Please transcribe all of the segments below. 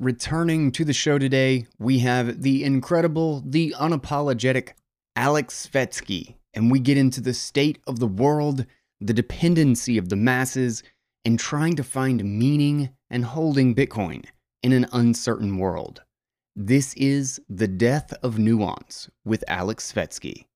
Returning to the show today, we have the incredible, the unapologetic Aleks Svetski, and we get into the state of the world, the dependency of the masses, and trying to find meaning and holding Bitcoin in an uncertain world. This is The Death of Nuance with Aleks Svetski.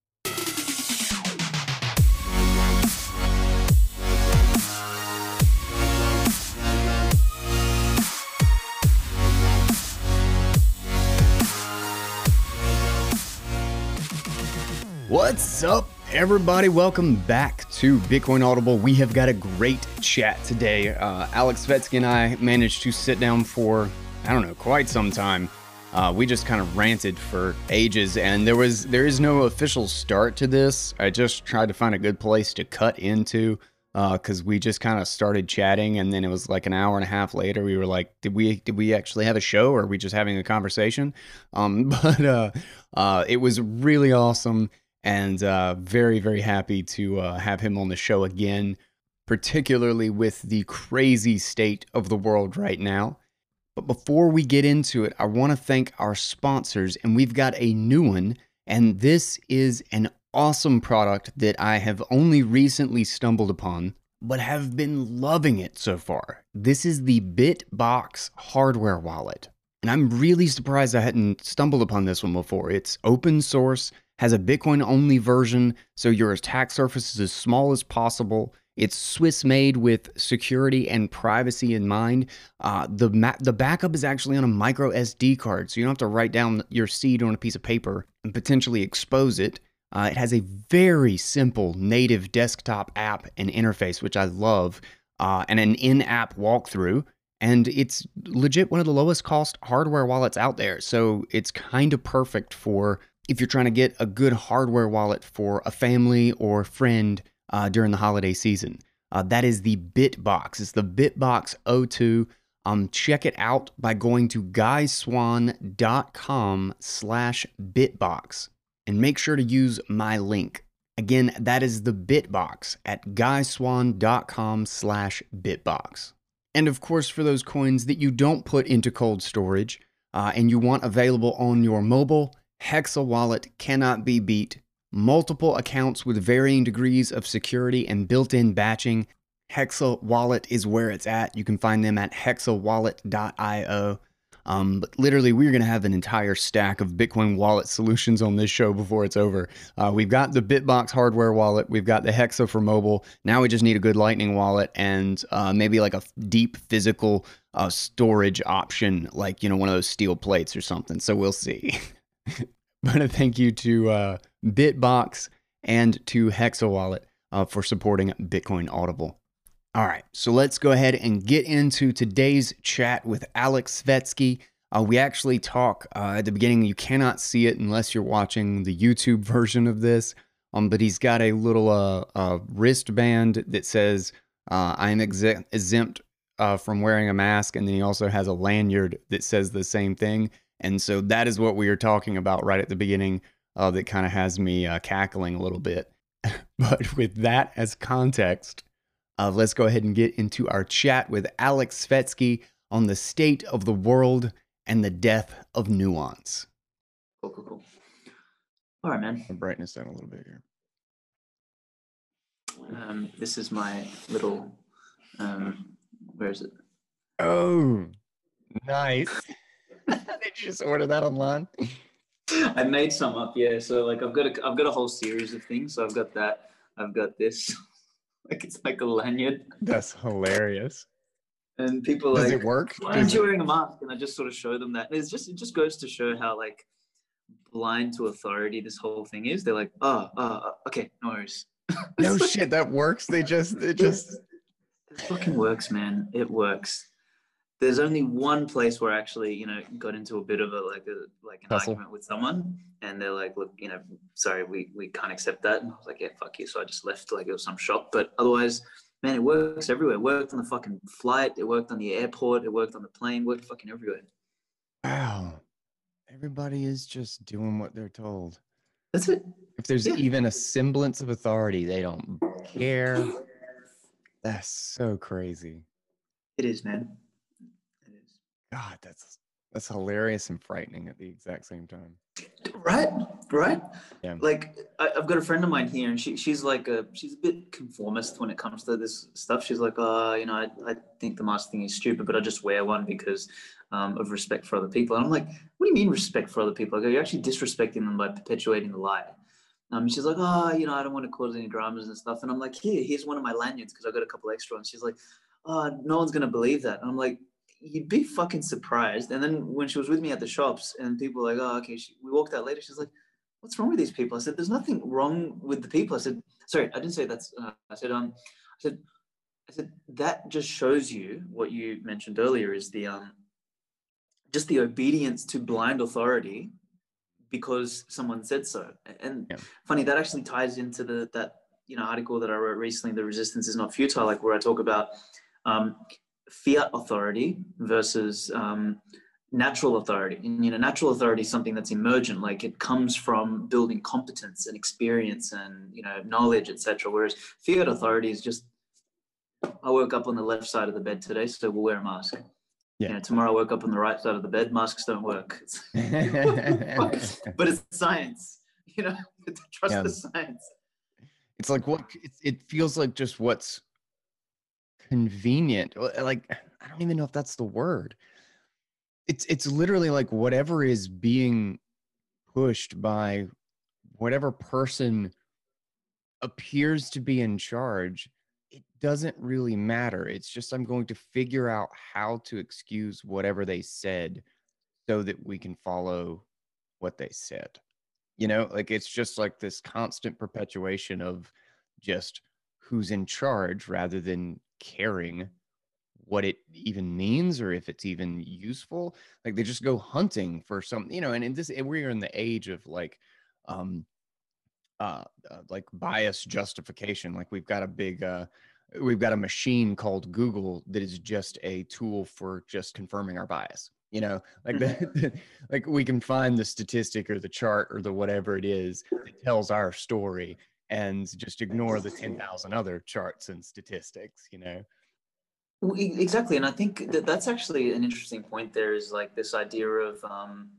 What's up, everybody? Welcome back to Bitcoin Audible. We have got a great chat today. Uh, Aleks Svetski and I managed to sit down for, I don't know, quite some time. Uh, we just kind of ranted for ages, and there was there is no official start to this. I just tried to find a good place to cut into because uh, we just kind of started chatting, and then it was like an hour and a half later. We were like, "Did we did we actually have a show, or are we just having a conversation?" Um, but uh, uh, it was really awesome and uh, very, very happy to uh, have him on the show again, particularly with the crazy state of the world right now. But before we get into it, I want to thank our sponsors, and we've got a new one, and this is an awesome product that I have only recently stumbled upon, but have been loving it so far. This is the Bitbox hardware wallet. And I'm really surprised I hadn't stumbled upon this one before. It's open source has a Bitcoin only version, so your attack surface is as small as possible. It's Swiss made with security and privacy in mind. Uh, the ma- the backup is actually on a micro SD card, so you don't have to write down your seed on a piece of paper and potentially expose it. Uh, it has a very simple native desktop app and interface, which I love, uh, and an in app walkthrough. And it's legit one of the lowest cost hardware wallets out there. So it's kind of perfect for if you're trying to get a good hardware wallet for a family or friend uh, during the holiday season. Uh, that is the Bitbox. It's the Bitbox 02. Um, check it out by going to guyswann.com slash bitbox and make sure to use my link. Again, that is the Bitbox at guyswann.com slash bitbox. And of course, for those coins that you don't put into cold storage uh, and you want available on your mobile, Hexa Wallet cannot be beat. Multiple accounts with varying degrees of security and built in batching. Hexa Wallet is where it's at. You can find them at hexawallet.io. Um, but literally, we're going to have an entire stack of Bitcoin wallet solutions on this show before it's over. Uh, we've got the Bitbox hardware wallet, we've got the Hexa for mobile. Now we just need a good Lightning wallet and uh, maybe like a deep physical uh, storage option, like you know one of those steel plates or something. So we'll see. but a thank you to uh, Bitbox and to Hexa Wallet uh, for supporting Bitcoin Audible. All right, so let's go ahead and get into today's chat with Aleks Svetski. Uh, we actually talk uh, at the beginning. You cannot see it unless you're watching the YouTube version of this. Um, but he's got a little uh, wristband that says uh, "I'm exempt uh, from wearing a mask," and then he also has a lanyard that says the same thing. And so that is what we were talking about right at the beginning uh, that kind of has me uh, cackling a little bit. but with that as context, uh, let's go ahead and get into our chat with Aleks Svetski on the state of the world and the death of nuance. Cool, cool, cool. All right, man. I'll brightness down a little bit here. Um, this is my little. Um, where is it? Oh, nice. Did you just order that online? I made some up, yeah. So like I've got a I've got a whole series of things. So I've got that. I've got this. like it's like a lanyard. That's hilarious. And people Does like, it work? Why aren't you wearing a mask? And I just sort of show them that. it's just it just goes to show how like blind to authority this whole thing is. They're like, oh, oh, oh okay, no worries. no shit, that works. They just it just it fucking works, man. It works there's only one place where I actually, you know, got into a bit of a like a like an Hustle. argument with someone, and they're like, "Look, you know, sorry, we we can't accept that." And I was like, "Yeah, fuck you." So I just left like it was some shop, but otherwise, man, it works everywhere. It worked on the fucking flight. It worked on the airport. It worked on the plane. Worked fucking everywhere. Wow, everybody is just doing what they're told. That's it. If there's yeah. even a semblance of authority, they don't care. That's so crazy. It is, man. God, that's That's hilarious and frightening at the exact same time. Right, right. Yeah. Like I, have got a friend of mine here, and she she's like a she's a bit conformist when it comes to this stuff. She's like, oh, you know, I, I think the mask thing is stupid, but I just wear one because um, of respect for other people. And I'm like, what do you mean respect for other people? I go, you're actually disrespecting them by perpetuating the lie. Um, she's like, oh, you know, I don't want to cause any dramas and stuff. And I'm like, here, here's one of my lanyards because I got a couple extra. And she's like, oh, no one's gonna believe that. And I'm like, you'd be fucking surprised. And then when she was with me at the shops and people were like, oh, okay, she, we walked out later. She's like, what's wrong with these people? I said, there's nothing wrong with the people. I said, sorry, I didn't say that's, uh, I said, um, I said, I said, that just shows you what you mentioned earlier is the, um, just the obedience to blind authority because someone said so. And yeah. funny, that actually ties into the, that, you know, article that I wrote recently, the resistance is not futile, like where I talk about, um, fiat authority versus um, natural authority. And you know, natural authority is something that's emergent, like it comes from building competence and experience and you know knowledge, etc. Whereas fiat authority is just I woke up on the left side of the bed today, so we'll wear a mask. Yeah. You know, tomorrow I woke up on the right side of the bed, masks don't work. but it's science, you know, trust yeah. the science. It's like what it feels like just what's convenient. Eh, like I don't even know if that's the word. It's it's literally like whatever is being pushed by whatever person appears to be in charge it doesn't really matter. It's just I'm going to figure out how to excuse whatever they said so that we can follow what they said. You know, like it's just like this constant perpetuation of just who's in charge rather than caring what it even means or if it's even useful. Like they just go hunting for some you know and in this we're in the age of like um uh, uh like bias justification. Like we've got a big uh we've got a machine called google that is just a tool for just confirming our bias you know? Like mm-hmm. the, like we can find the statistic or the chart or the whatever it is that tells our story and just ignore the 10,000 other charts and statistics, you know? Exactly. And I think that that's actually an interesting point there is like this idea of, um,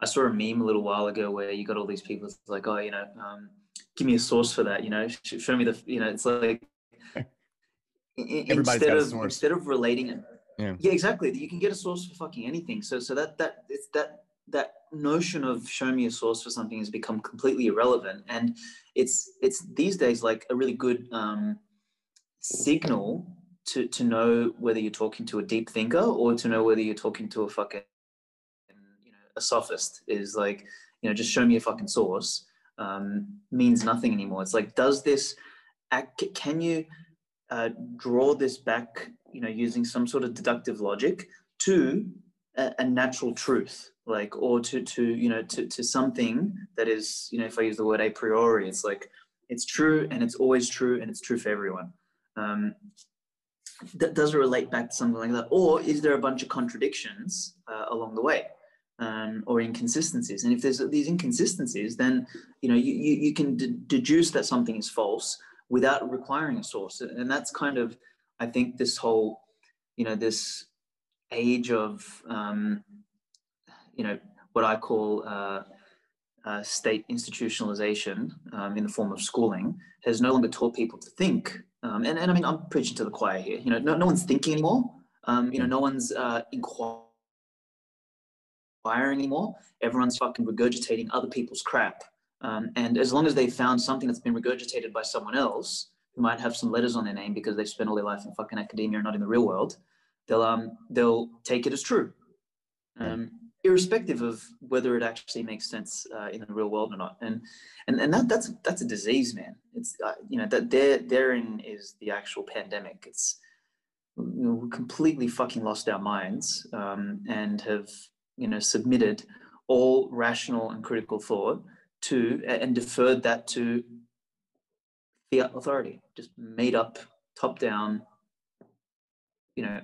I saw a meme a little while ago where you got all these people it's like, oh, you know, um, give me a source for that, you know, show me the, you know, it's like, instead of, instead of relating it. Yeah. yeah, exactly. You can get a source for fucking anything. So, so that, that, it's that, that notion of show me a source for something has become completely irrelevant. And it's it's these days like a really good um, signal to to know whether you're talking to a deep thinker or to know whether you're talking to a fucking you know a sophist is like you know just show me a fucking source um, means nothing anymore it's like does this act can you uh, draw this back you know using some sort of deductive logic to a, a natural truth like or to to you know to, to something that is you know if i use the word a priori it's like it's true and it's always true and it's true for everyone. Um, that does it relate back to something like that. Or is there a bunch of contradictions uh, along the way um, or inconsistencies? And if there's these inconsistencies then you know you, you, you can deduce that something is false without requiring a source. And that's kind of i think this whole you know this age of um, you know, what I call uh, uh, state institutionalization um, in the form of schooling has no longer taught people to think. Um, and, and I mean, I'm preaching to the choir here. You know, no, no one's thinking anymore. Um, you know, no one's uh, inquiring anymore. Everyone's fucking regurgitating other people's crap. Um, and as long as they found something that's been regurgitated by someone else who might have some letters on their name because they've spent all their life in fucking academia and not in the real world, they'll um they'll take it as true. Um, irrespective of whether it actually makes sense uh, in the real world or not. And and and that that's that's a disease, man. It's uh, you know that there therein is the actual pandemic. It's you know, we completely fucking lost our minds um, and have you know submitted all rational and critical thought to and deferred that to fiat authority, just made up, top down, you know,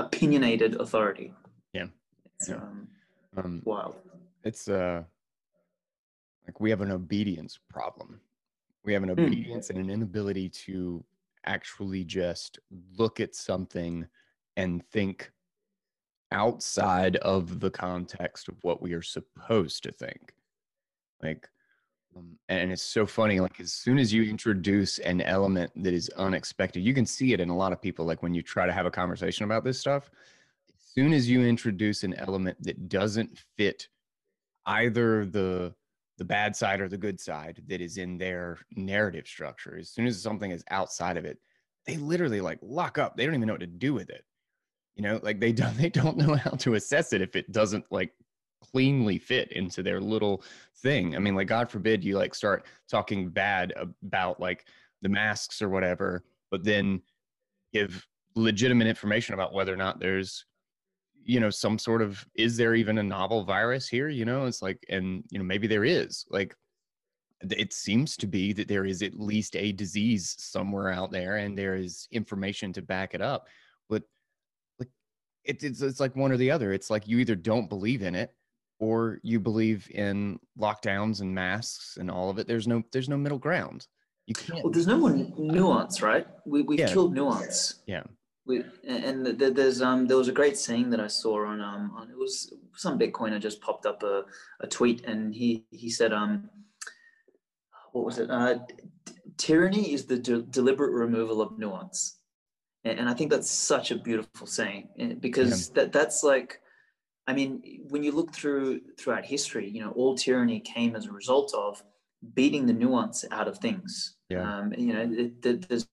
opinionated authority. Yeah. yeah. Um, um, Wild. It's uh, like we have an obedience problem. We have an hmm. obedience mm. and an inability to actually just look at something and think outside of the context of what we are supposed to think. Like, Um, and it's so funny. Like, as soon as you introduce an element that is unexpected, you can see it in a lot of people. Like, when you try to have a conversation about this stuff, as soon as you introduce an element that doesn't fit either the the bad side or the good side that is in their narrative structure, as soon as something is outside of it, they literally like lock up. They don't even know what to do with it. You know, like they don't they don't know how to assess it if it doesn't like cleanly fit into their little thing. I mean, like God forbid you like start talking bad about like the masks or whatever, but then give legitimate information about whether or not there's you know some sort of is there even a novel virus here you know? It's like and you know maybe there is. Like it seems to be that there is at least a disease somewhere out there and there is information to back it up but like it, it's, it's like one or the other. It's like you either don't believe in it or you believe in lockdowns and masks and all of it there's no there's no middle ground you can't well there's no more nuance right we, we've yeah. killed nuance yeah we, and there's um there was a great saying that I saw on um on, it was some Bitcoiner just popped up a, a tweet and he he said um what was it? Uh, tyranny is the de- deliberate removal of nuance, and, and, I think that's such a beautiful saying eh, because yeah. that that's like, I mean, when you look through throughout history, you know, all tyranny came as a result of beating the nuance out of things. Yeah. Um, you know, it, it, there's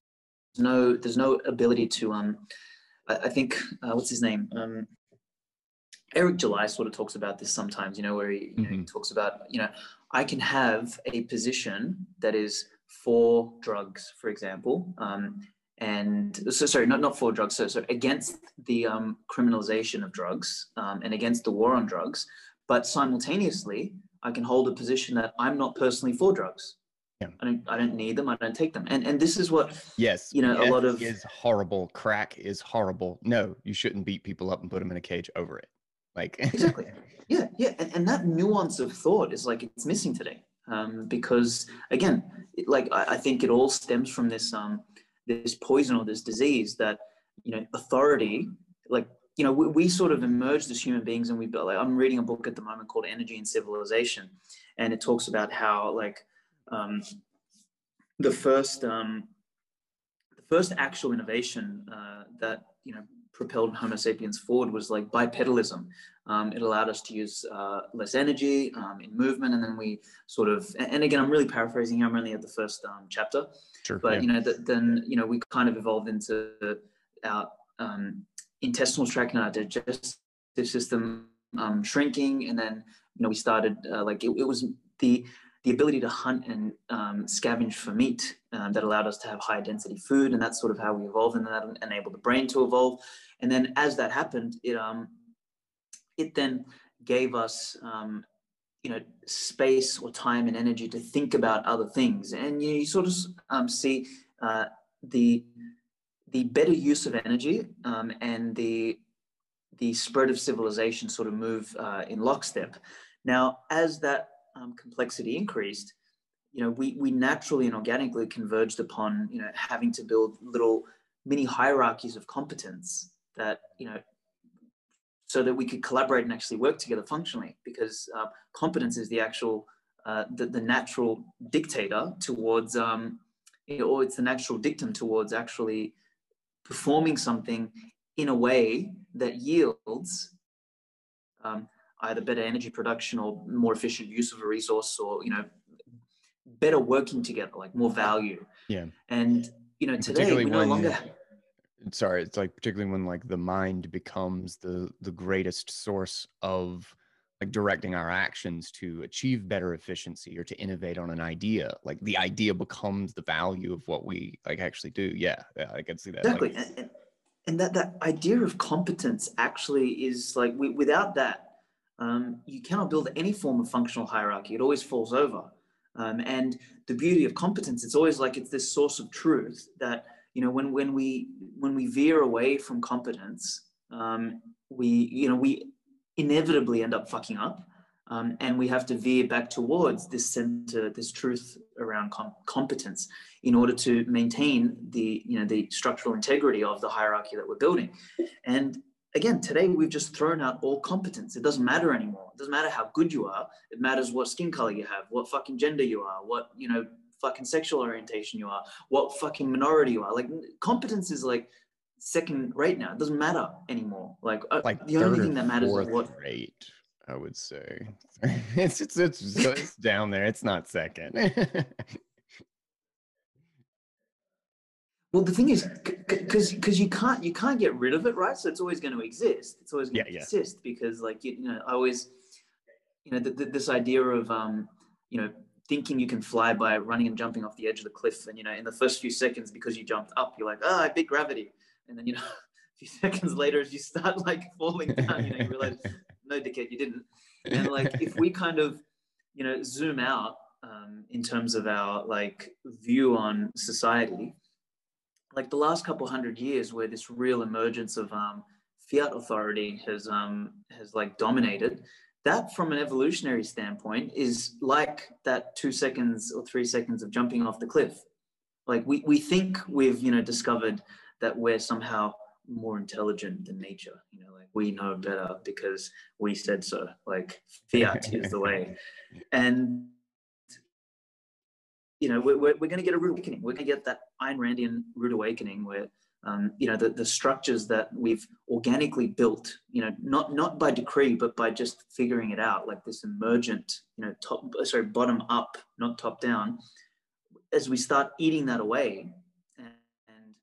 no there's no ability to um, I, I think uh, what's his name um. Eric July sort of talks about this sometimes, you know, where he, you know, mm-hmm. he talks about, you know, I can have a position that is for drugs, for example, um, and so sorry, not not for drugs, so, so against the um, criminalization of drugs um, and against the war on drugs, but simultaneously, I can hold a position that I'm not personally for drugs. Yeah. I don't I don't need them. I don't take them. And and this is what yes, you know, a lot of is horrible. Crack is horrible. No, you shouldn't beat people up and put them in a cage over it. Like exactly. Yeah, yeah, and, and that nuance of thought is like it's missing today. Um, because again, it, like I, I, think it all stems from this um, this poison or this disease that you know authority, like you know, we, we sort of emerged as human beings, and we built like I'm reading a book at the moment called Energy and Civilization, and it talks about how like um, the first um, the first actual innovation uh, that you know propelled Homo sapiens forward was like bipedalism. Um, it allowed us to use uh, less energy um, in movement, and then we sort of. And again, I'm really paraphrasing here. I'm only at the first um, chapter, sure, but yeah. you know, th- then you know, we kind of evolved into our um, intestinal tract and our digestive system um, shrinking, and then you know, we started uh, like it, it was the the ability to hunt and um, scavenge for meat um, that allowed us to have high density food, and that's sort of how we evolved, and that enabled the brain to evolve. And then as that happened, it um, it then gave us um, you know space or time and energy to think about other things, and you, you sort of um, see uh, the the better use of energy um, and the the spread of civilization sort of move uh, in lockstep. Now, as that um, complexity increased, you know, we, we naturally and organically converged upon, you know, having to build little mini hierarchies of competence that, you know, so that we could collaborate and actually work together functionally because uh, competence is the actual, uh, the, the natural dictator towards, um, you know, or it's the natural dictum towards actually performing something in a way that yields um, either better energy production or more efficient use of a resource or you know better working together like more value. Yeah. And you know today we no longer sorry it's like particularly when like the mind becomes the the greatest source of like directing our actions to achieve better efficiency or to innovate on an idea like the idea becomes the value of what we like actually do yeah, yeah i can see that exactly like, and, and that that idea of competence actually is like we, without that um, you cannot build any form of functional hierarchy. It always falls over. Um, and the beauty of competence, it's always like it's this source of truth that you know when when we when we veer away from competence, um, we you know we inevitably end up fucking up. Um, and we have to veer back towards this center, this truth around com- competence, in order to maintain the, you know, the structural integrity of the hierarchy that we're building. And again, today we've just thrown out all competence. It doesn't matter anymore. It doesn't matter how good you are. It matters what skin color you have, what fucking gender you are, what, you know, fucking sexual orientation you are, what fucking minority you are. Like competence is like second rate now. It doesn't matter anymore. Like, uh, like the only thing that matters is what rate. I would say it's it's it's, it's down there. It's not second. well, the thing is, because because you can't you can't get rid of it, right? So it's always going to exist. It's always going to yeah, exist yeah. because, like you, you, know, I always, you know, the, the, this idea of um, you know, thinking you can fly by running and jumping off the edge of the cliff, and you know, in the first few seconds, because you jumped up, you're like, oh, I beat gravity, and then you know, a few seconds later, as you start like falling down, you know, you realize no dickhead, you didn't. And like if we kind of, you know, zoom out um, in terms of our like view on society, like the last couple hundred years, where this real emergence of um, fiat authority has um, has like dominated, that from an evolutionary standpoint is like that two seconds or three seconds of jumping off the cliff. Like we, we think we've you know discovered that we're somehow more intelligent than nature. You know, like we know better because we said so. Like fiat is the way, and you know we're, we're, we're going to get a rude awakening. We're going to get that Ayn Randian rude awakening where um, you know the, the structures that we've organically built. You know, not not by decree, but by just figuring it out. Like this emergent, you know, top sorry bottom up, not top down. As we start eating that away, and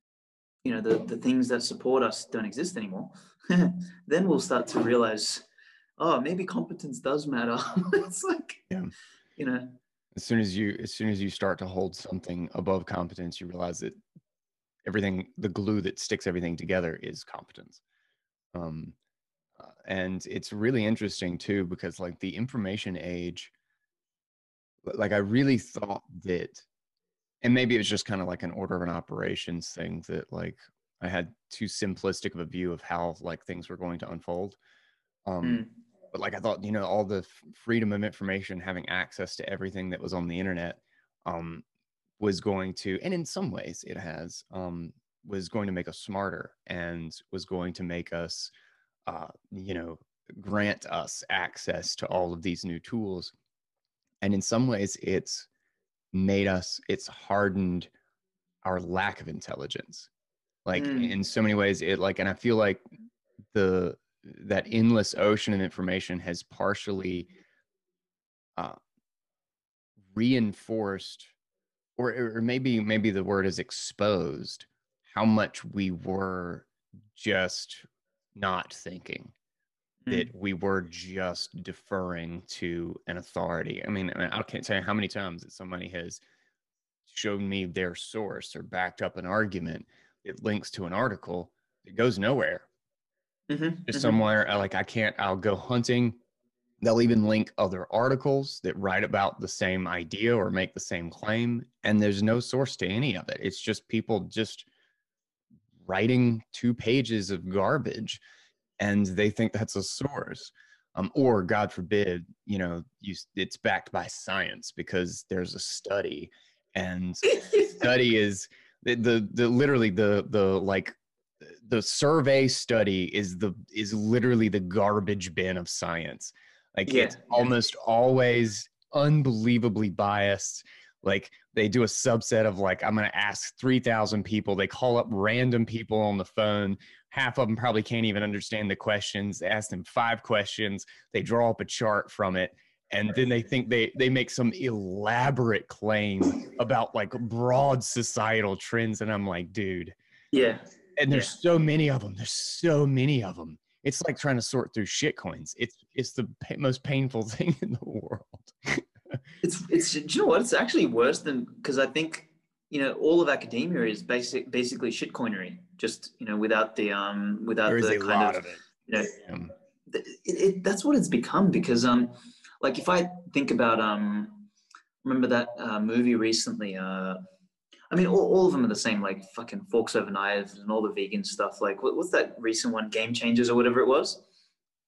you know the, the things that support us don't exist anymore then we'll start to realize oh maybe competence does matter it's like yeah you know as soon as you as soon as you start to hold something above competence you realize that everything the glue that sticks everything together is competence um uh, and it's really interesting too because like the information age like i really thought that and maybe it was just kind of like an order of an operations thing that like I had too simplistic of a view of how like things were going to unfold. Um, mm. But like I thought, you know, all the freedom of information, having access to everything that was on the internet, um, was going to, and in some ways it has, um, was going to make us smarter and was going to make us, uh, you know, grant us access to all of these new tools. And in some ways, it's made us, it's hardened our lack of intelligence. Like mm. in so many ways, it like, and I feel like the that endless ocean of information has partially uh, reinforced, or or maybe maybe the word is exposed how much we were just not thinking that mm. we were just deferring to an authority. I mean, I can't tell you how many times that somebody has shown me their source or backed up an argument it links to an article it goes nowhere mm-hmm, just mm-hmm. somewhere like i can't i'll go hunting they'll even link other articles that write about the same idea or make the same claim and there's no source to any of it. It's just people just writing two pages of garbage and they think that's a source. Um, or god forbid you know you, it's backed by science because there's a study and study is the, the the literally the the like the survey study is the is literally the garbage bin of science like yeah. it's almost always unbelievably biased. Like they do a subset of like i'm going to ask 3000 people. They call up random people on the phone. Half of them probably can't even understand the questions. They ask them five questions. They draw up a chart from it. And then they think they they make some elaborate claim about like broad societal trends. And i'm like dude. Yeah. And there's yeah. so many of them there's so many of them it's like trying to sort through shit coins. It's it's the pa- most painful thing in the world. It's it's do you know what? It's actually worse than because i think you know all of academia is basic basically shit coinery. Just you know without the um without the kind of, of you know it, it, that's what it's become because um like if I think about um, remember that uh, movie recently? Uh, I mean, all, all of them are the same, like fucking forks over knives and all the vegan stuff. Like, what, what's that recent one, Game Changers or whatever it was?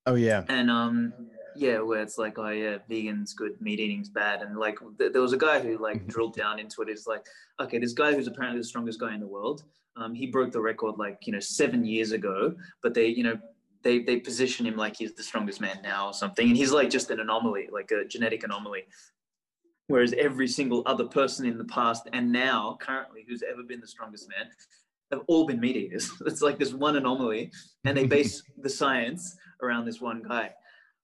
Oh yeah. And um, yeah, where it's like, oh yeah, vegan's good, meat eating's bad, and like th- there was a guy who like mm-hmm. drilled down into it. Is like, okay, this guy who's apparently the strongest guy in the world, um, he broke the record like you know seven years ago, but they you know they they position him like he's the strongest man now or something, and he's like just an anomaly, like a genetic anomaly. Whereas every single other person in the past and now, currently, who's ever been the strongest man, have all been meat eaters. It's like this one anomaly, and they base the science around this one guy.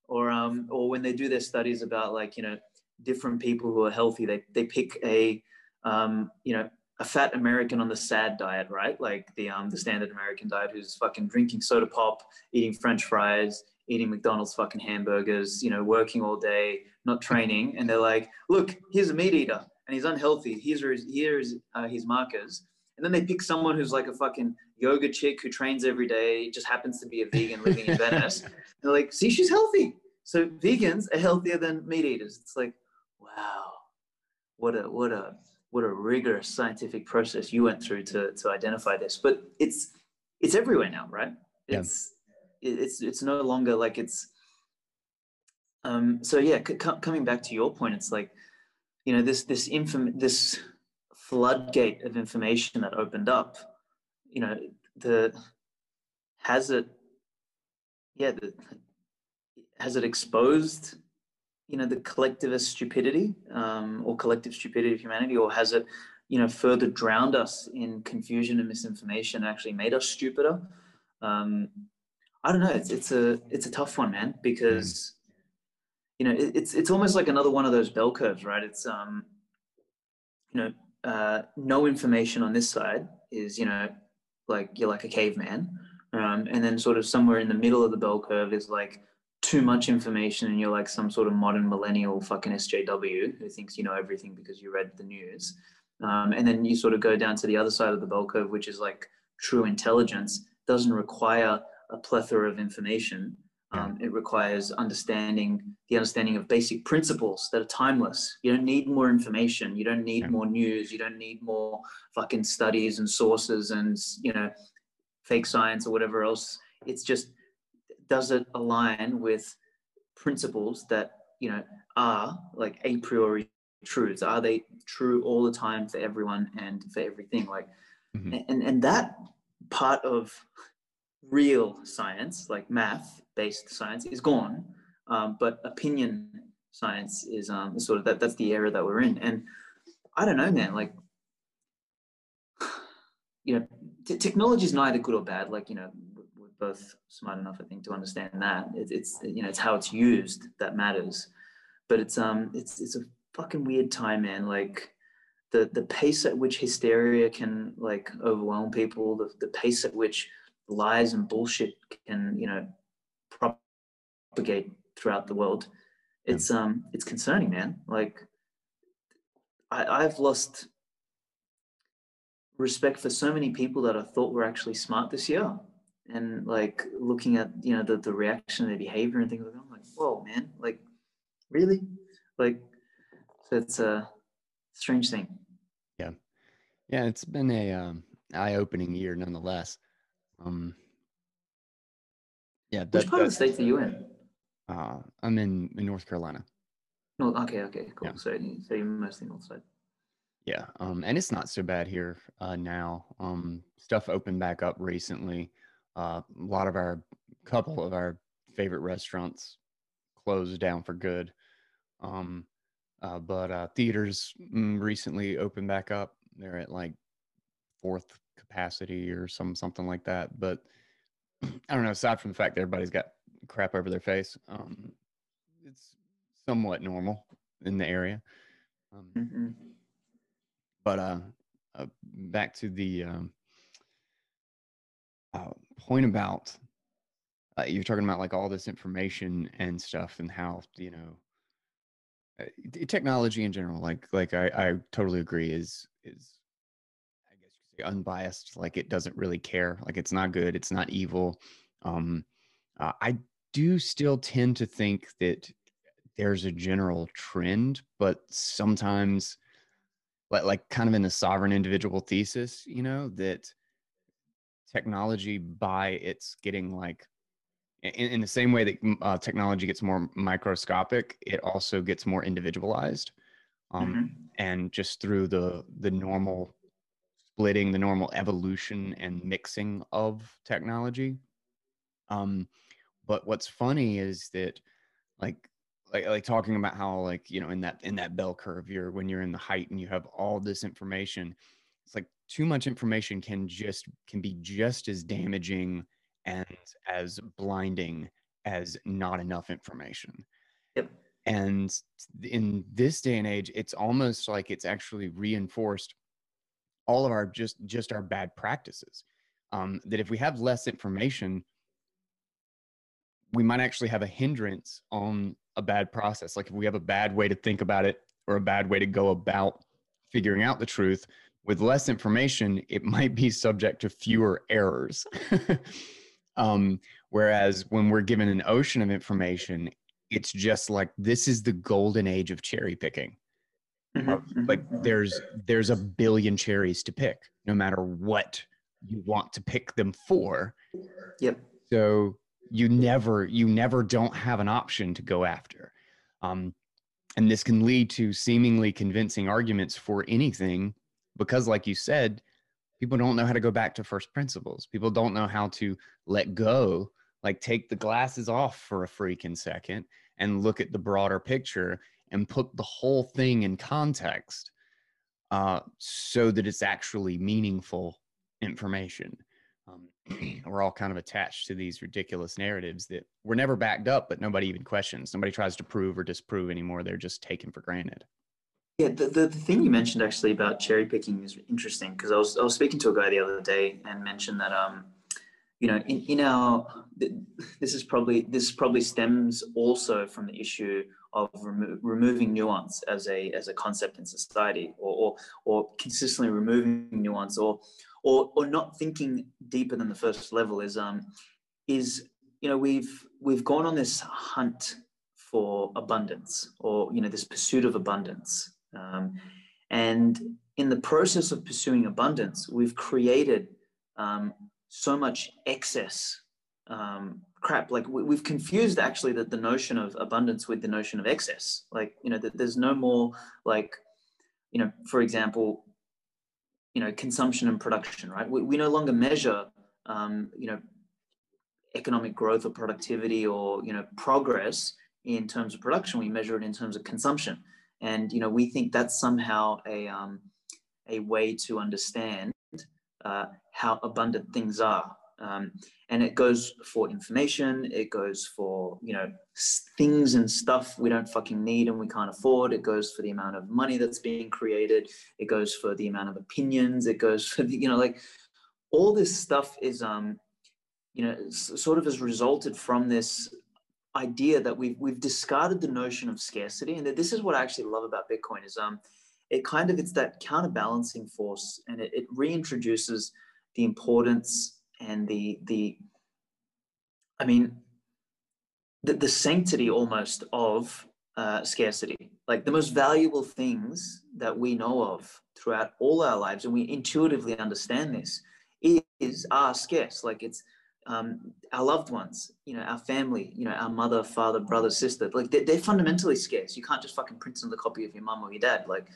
Or um, or when they do their studies about like you know different people who are healthy, they they pick a um, you know a fat American on the sad diet, right? Like the um the standard American diet, who's fucking drinking soda pop, eating French fries, eating McDonald's fucking hamburgers, you know, working all day, not training, and they're like, look, here's a meat eater, and he's unhealthy. Here's his here's uh, his markers, and then they pick someone who's like a fucking yoga chick who trains every day, just happens to be a vegan living in Venice. And they're like, see, she's healthy. So vegans are healthier than meat eaters. It's like, wow, what a what a what a rigorous scientific process you went through to to identify this. But it's it's everywhere now, right? It's yeah. it's it's no longer like it's. Um, so yeah, c- coming back to your point, it's like, you know, this this inform this floodgate of information that opened up, you know, the has it, yeah, the, has it exposed, you know, the collectivist stupidity um, or collective stupidity of humanity, or has it, you know, further drowned us in confusion and misinformation, and actually made us stupider? Um, I don't know. It's it's a it's a tough one, man, because you know it, it's it's almost like another one of those bell curves, right? It's um, you know, uh, no information on this side is, you know, like you're like a caveman. Um, and then sort of somewhere in the middle of the bell curve is like too much information and you're like some sort of modern millennial fucking SJW who thinks you know everything because you read the news. Um, and then you sort of go down to the other side of the bell curve, which is like true intelligence doesn't require a plethora of information. Um, it requires understanding the understanding of basic principles that are timeless. You don't need more information. You don't need yeah. more news. You don't need more fucking studies and sources and you know fake science or whatever else. It's just does it align with principles that you know are like a priori truths? Are they true all the time for everyone and for everything? Like, mm-hmm. and and that part of real science, like math based science, is gone. Um, but opinion science is um, sort of that, that's the era that we're in. And I don't know, man, like, you know, t- technology is neither good or bad. Like, you know, we're both smart enough, I think, to understand that. It, it's, you know, it's how it's used that matters. But it's, um, it's, it's a fucking weird time, man. Like, the, the pace at which hysteria can like overwhelm people, the, the pace at which lies and bullshit can you know propagate throughout the world. It's um it's concerning man. Like I, i've lost respect for so many people that i thought were actually smart this year. And like looking at you know the, the reaction the behavior and things like that i'm like whoa man. Like really? Like so it's a strange thing. Yeah. Yeah it's been a um, eye-opening year nonetheless um, yeah. That, Which part of the states are you in? Uh, I'm in, in North Carolina. No, okay, okay, cool. Yeah. So, so you're mostly north side. Yeah, um, and it's not so bad here uh, now. Um, stuff opened back up recently. Uh, a lot of our, couple of our favorite restaurants closed down for good. Um, uh, but uh, theaters mm, recently opened back up. They're at like fourth capacity or some something like that. But I don't know. Aside from the fact that everybody's got crap over their face, um, it's somewhat normal in the area. Um, mm-hmm. But uh, uh, back to the um, uh, point about uh, you're talking about like all this information and stuff and how you know uh, technology in general like like I, I totally agree is is unbiased like it doesn't really care like it's not good it's not evil um uh, i do still tend to think that there's a general trend but sometimes like, like kind of in the sovereign individual thesis you know that technology by its getting like in, in the same way that uh, technology gets more microscopic it also gets more individualized um, mm-hmm. and just through the the normal splitting the normal evolution and mixing of technology. Um, but what's funny is that like like like talking about how like you know in that in that bell curve you're when you're in the height and you have all this information it's like too much information can just can be just as damaging and as blinding as not enough information yep and in this day and age it's almost like it's actually reinforced all of our just just our bad practices um, that if we have less information we might actually have a hindrance on a bad process like if we have a bad way to think about it or a bad way to go about figuring out the truth with less information it might be subject to fewer errors um, whereas when we're given an ocean of information it's just like this is the golden age of cherry picking. Mm-hmm, mm-hmm, like there's there's a billion cherries to pick, no matter what you want to pick them for. Yep. So you never you never don't have an option to go after. Um, and this can lead to seemingly convincing arguments for anything because like you said people don't know how to go back to first principles people don't know how to let go like take the glasses off for a freaking second and look at the broader picture and put the whole thing in context uh, so that it's actually meaningful information. Um, we're all kind of attached to these ridiculous narratives that were never backed up, but nobody even questions. Nobody tries to prove or disprove anymore. They're just taken for granted. Yeah, the, the, the thing you mentioned actually about cherry picking is interesting because I was, I was speaking to a guy the other day and mentioned that um, you know, in, in our this is probably this probably stems also from the issue of remo- removing nuance as a as a concept in society, or, or or consistently removing nuance, or or or not thinking deeper than the first level is um is you know we've we've gone on this hunt for abundance, or you know this pursuit of abundance, um, and in the process of pursuing abundance, we've created um, so much excess um, crap. Like we, have confused actually that the notion of abundance with the notion of excess. Like you know, that there's no more like you know, for example, you know, consumption and production. Right? We, we no longer measure um, you know economic growth or productivity or you know progress in terms of production. We measure it in terms of consumption, and you know, we think that's somehow a um, a way to understand uh, how abundant things are. Um, and it goes for information, it goes for, you know, things and stuff we don't fucking need and we can't afford. It goes for the amount of money that's being created. It goes for the amount of opinions. It goes for the, you know, like all this stuff is, um, you know, sort of has resulted from this idea that we've, we've discarded the notion of scarcity. And that this is what I actually love about Bitcoin is, um, it kind of it's that counterbalancing force and it, it reintroduces the importance and the the i mean the, the sanctity almost of uh, scarcity like the most valuable things that we know of throughout all our lives and we intuitively understand this is are scarce like it's um, our loved ones, you know, our family, you know, our mother, father, brother, sister, like they're, they're fundamentally scarce. You can't just fucking print them another copy of your mum or your dad. Like,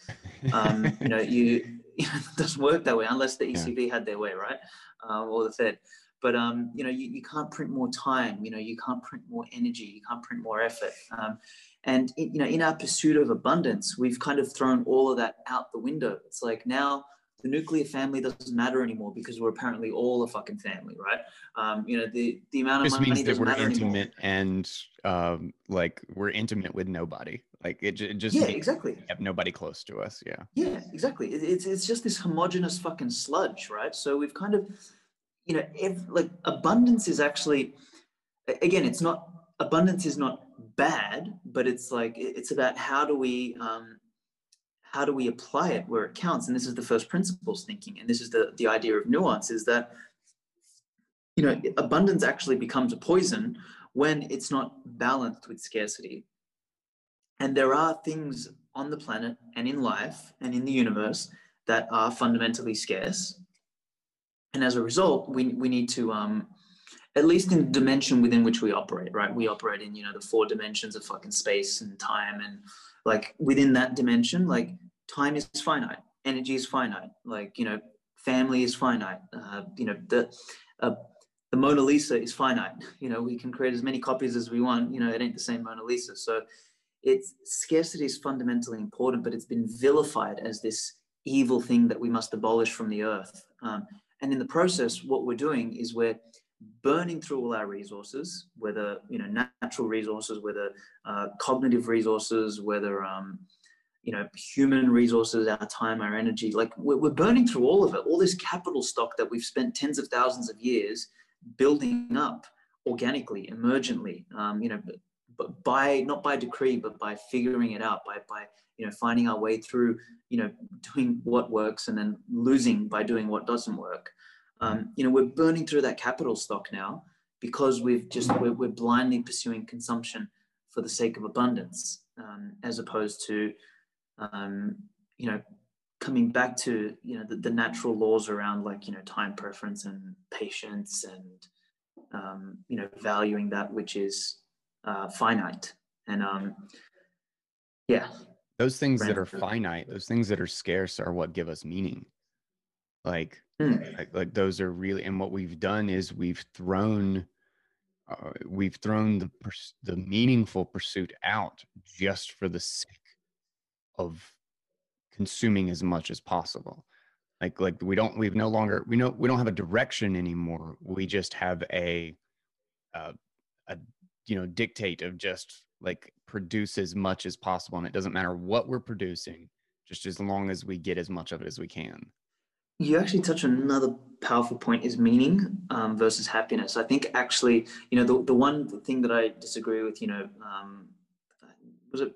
um, you know, you, it doesn't work that way unless the ECB yeah. had their way, right? Uh, or the Fed. But, um, you know, you, you can't print more time, you know, you can't print more energy, you can't print more effort. Um, and, you know, in our pursuit of abundance, we've kind of thrown all of that out the window. It's like now, the nuclear family doesn't matter anymore because we're apparently all a fucking family, right? Um, you know, the the amount of money means that we're intimate anymore. and um, like we're intimate with nobody. Like it, it just yeah, exactly. Have nobody close to us. Yeah. Yeah, exactly. It, it's it's just this homogenous fucking sludge, right? So we've kind of, you know, if, like abundance is actually, again, it's not abundance is not bad, but it's like it's about how do we um, how do we apply it where it counts? And this is the first principles thinking. And this is the, the idea of nuance is that, you know, abundance actually becomes a poison when it's not balanced with scarcity. And there are things on the planet and in life and in the universe that are fundamentally scarce. And as a result, we, we need to, um, at least in the dimension within which we operate, right? We operate in, you know, the four dimensions of fucking space and time and like within that dimension, like time is finite, energy is finite, like, you know, family is finite, uh, you know, the, uh, the Mona Lisa is finite. You know, we can create as many copies as we want. You know, it ain't the same Mona Lisa. So, it's scarcity is fundamentally important, but it's been vilified as this evil thing that we must abolish from the earth. Um, and in the process, what we're doing is we're burning through all our resources, whether you know natural resources, whether uh, cognitive resources, whether um, you know human resources, our time, our energy. Like we're, we're burning through all of it, all this capital stock that we've spent tens of thousands of years building up organically, emergently. Um, you know, but by not by decree, but by figuring it out, by by you know finding our way through, you know, doing what works and then losing by doing what doesn't work. Um, you know, we're burning through that capital stock now because we've just we're, we're blindly pursuing consumption for the sake of abundance, um, as opposed to, um, you know, coming back to you know the, the, natural laws around like you know time preference and patience and um, you know valuing that which is uh, finite. And um, yeah. Those things that are finite those things that are scarce are what give us meaning. Like Mm. Like, like those are really, and what we've done is we've thrown, uh, we've thrown the the meaningful pursuit out just for the sake of consuming as much as possible. Like like we don't we've no longer we know we don't have a direction anymore. We just have a, uh, a you know dictate of just like produce as much as possible, and it doesn't matter what we're producing, just as long as we get as much of it as we can you actually touch on another powerful point is meaning um, versus happiness. I think actually, you know, the, the one thing that I disagree with, you know, um, was it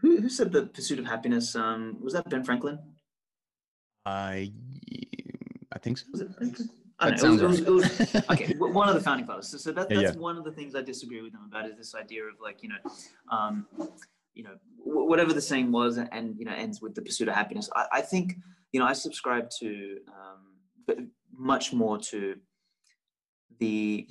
who, who said the pursuit of happiness? Um, was that Ben Franklin? I I think so. Was it I that know, it was, it was, it was, okay, one of the founding fathers. So, so that, that's yeah. one of the things I disagree with them about is this idea of like, you know, um, you know, whatever the saying was and, you know, ends with the pursuit of happiness. I, I think you know, I subscribe to, um, but much more to the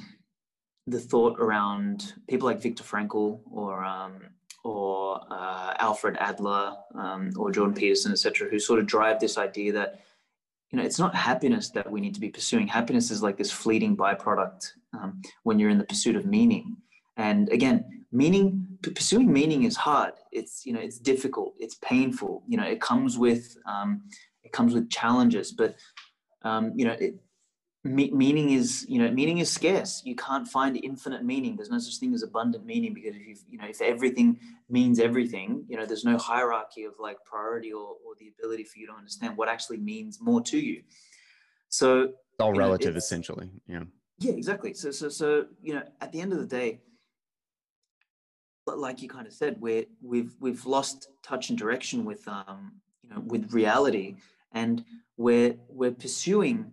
the thought around people like Viktor Frankl or um, or uh, Alfred Adler um, or Jordan Peterson, etc., who sort of drive this idea that you know it's not happiness that we need to be pursuing. Happiness is like this fleeting byproduct um, when you're in the pursuit of meaning. And again, meaning pursuing meaning is hard. It's you know it's difficult. It's painful. You know it comes with um, it comes with challenges but um, you know it, me- meaning is you know meaning is scarce you can't find infinite meaning there's no such thing as abundant meaning because if you you know if everything means everything you know there's no hierarchy of like priority or, or the ability for you to understand what actually means more to you so it's all relative know, essentially yeah yeah exactly so so so you know at the end of the day like you kind of said where we've we've lost touch and direction with um you know with reality. And we're we're pursuing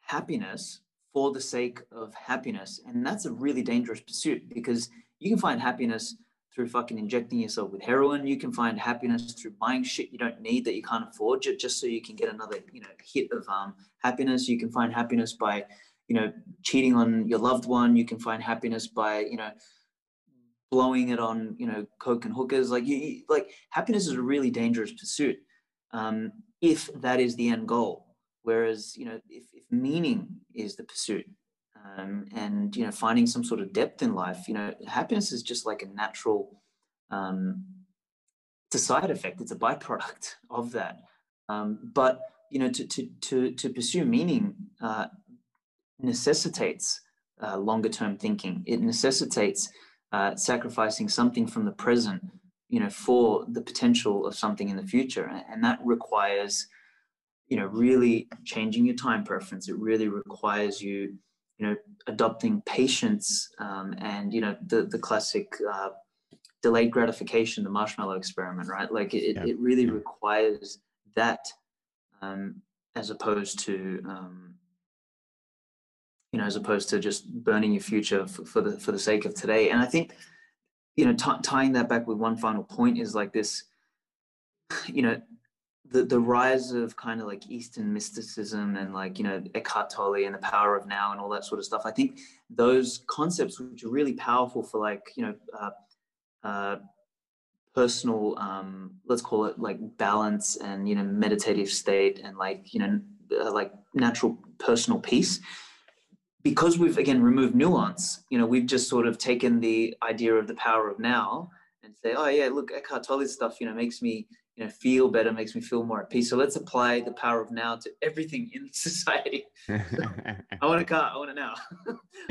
happiness for the sake of happiness. And that's a really dangerous pursuit because you can find happiness through fucking injecting yourself with heroin. You can find happiness through buying shit you don't need that you can't afford just so you can get another you know hit of um, happiness. You can find happiness by you know cheating on your loved one. You can find happiness by you know blowing it on you know coke and hookers like you like happiness is a really dangerous pursuit um, if that is the end goal. Whereas, you know, if, if meaning is the pursuit um, and, you know, finding some sort of depth in life, you know, happiness is just like a natural, um, it's a side effect, it's a byproduct of that. Um, but, you know, to, to, to, to pursue meaning uh, necessitates uh, longer term thinking. It necessitates uh, sacrificing something from the present you know for the potential of something in the future. And that requires you know really changing your time preference. It really requires you you know adopting patience um, and you know the the classic uh, delayed gratification the marshmallow experiment right? Like it, yeah. it really requires that um, as opposed to um, you know as opposed to just burning your future for, for the for the sake of today and i think you know, t- tying that back with one final point is like this, you know, the, the rise of kind of like Eastern mysticism and like, you know, Eckhart Tolle and the power of now and all that sort of stuff. I think those concepts, which are really powerful for like, you know, uh, uh, personal, um, let's call it like balance and, you know, meditative state and like, you know, uh, like natural personal peace because we've again removed nuance, you know, we've just sort of taken the idea of the power of now and say, oh yeah, look, Eckhart Tolle's stuff, you know, makes me, you know, feel better, makes me feel more at peace. So let's apply the power of now to everything in society. I want a car, I want it now.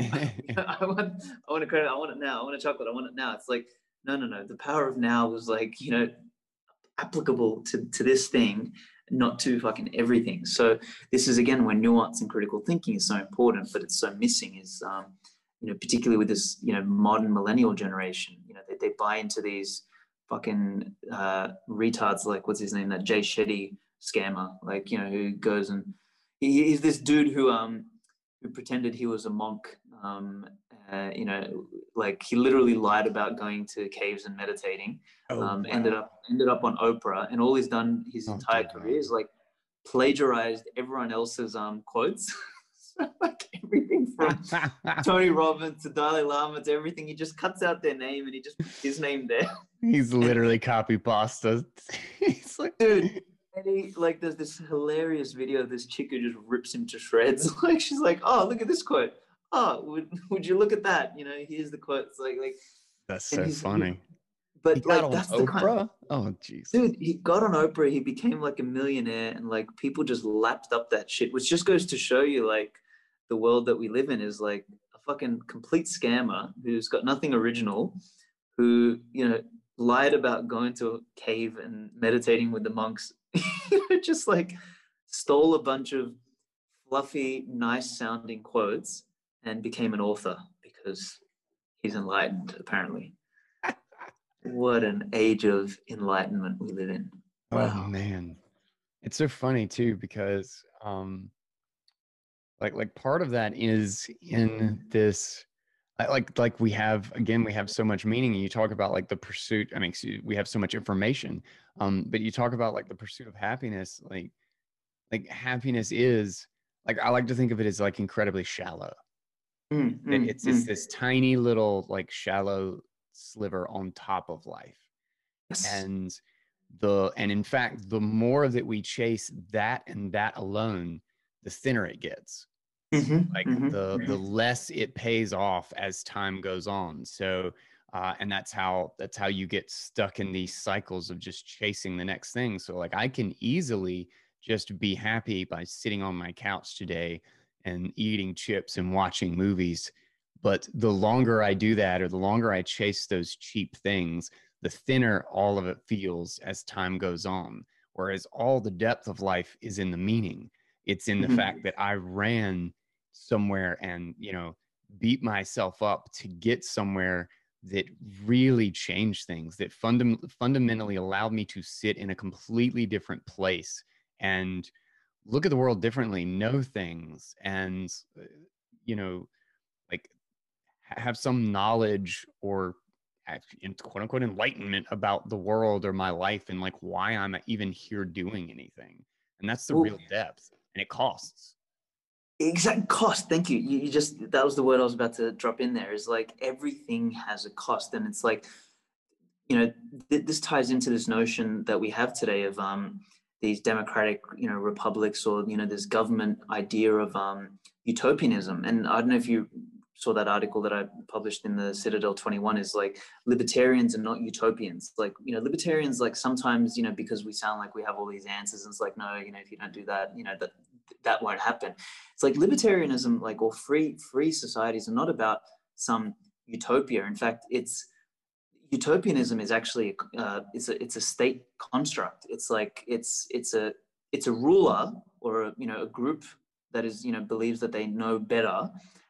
I want, I want a credit, I want it now. I want a chocolate, I want it now. It's like, no, no, no. The power of now was like, you know, applicable to, to this thing not to fucking everything. So this is again where nuance and critical thinking is so important, but it's so missing. Is um, you know particularly with this you know modern millennial generation, you know they, they buy into these fucking uh, retards like what's his name that Jay Shetty scammer, like you know who goes and he, he's this dude who um who pretended he was a monk um, uh, you know, like he literally lied about going to caves and meditating. Oh, um, wow. Ended up ended up on Oprah, and all he's done his oh, entire career is like plagiarized everyone else's um quotes. like everything from Tony Robbins to Dalai Lama to everything, he just cuts out their name and he just puts his name there. He's literally copy pasta. he's like, dude. And he, like, there's this hilarious video of this chick who just rips him to shreds. like, she's like, "Oh, look at this quote oh, would would you look at that? You know, here's the quotes. Like like that's so funny. But he like that's the Oprah. Kind of, oh jeez, dude, he got on Oprah. He became like a millionaire, and like people just lapped up that shit, which just goes to show you like the world that we live in is like a fucking complete scammer who's got nothing original, who you know lied about going to a cave and meditating with the monks. just like stole a bunch of fluffy, nice sounding quotes and became an author because he's enlightened, apparently. what an age of enlightenment we live in. Oh, wow. Oh man. It's so funny too because um like like part of that is in this like like we have again we have so much meaning and you talk about like the pursuit i mean we have so much information um but you talk about like the pursuit of happiness like like happiness is like i like to think of it as like incredibly shallow Mm, mm, it's just mm. this tiny little like shallow sliver on top of life. Yes. And the and in fact, the more that we chase that and that alone, the thinner it gets. Mm-hmm, like mm-hmm, the mm-hmm. the less it pays off as time goes on. So uh, and that's how that's how you get stuck in these cycles of just chasing the next thing. So like I can easily just be happy by sitting on my couch today and eating chips and watching movies. But the longer I do that, or the longer I chase those cheap things, the thinner all of it feels as time goes on. Whereas all the depth of life is in the meaning. It's in the mm-hmm. fact that I ran somewhere and, you know, beat myself up to get somewhere that really changed things, that funda- fundamentally allowed me to sit in a completely different place and look at the world differently, know things, and uh, you know, like have some knowledge or quote unquote enlightenment about the world or my life and like why I'm even here doing anything. And that's the well, real depth, and it costs. Exact cost. Thank you. you. You just that was the word I was about to drop in there. Is like everything has a cost, and it's like you know th- this ties into this notion that we have today of um these democratic you know republics or you know this government idea of um, utopianism. And i don't know if you saw that article that i published in the citadel 21 is like libertarians are not utopians. Like you know libertarians like sometimes you know because we sound like we have all these answers and it's like no you know if you don't do that you know that that won't happen. It's like libertarianism like or free free societies are not about some utopia. In fact it's utopianism is actually uh, it's a it's a state construct. It's like it's it's a it's a ruler or a, you know a group that is you know believes that they know better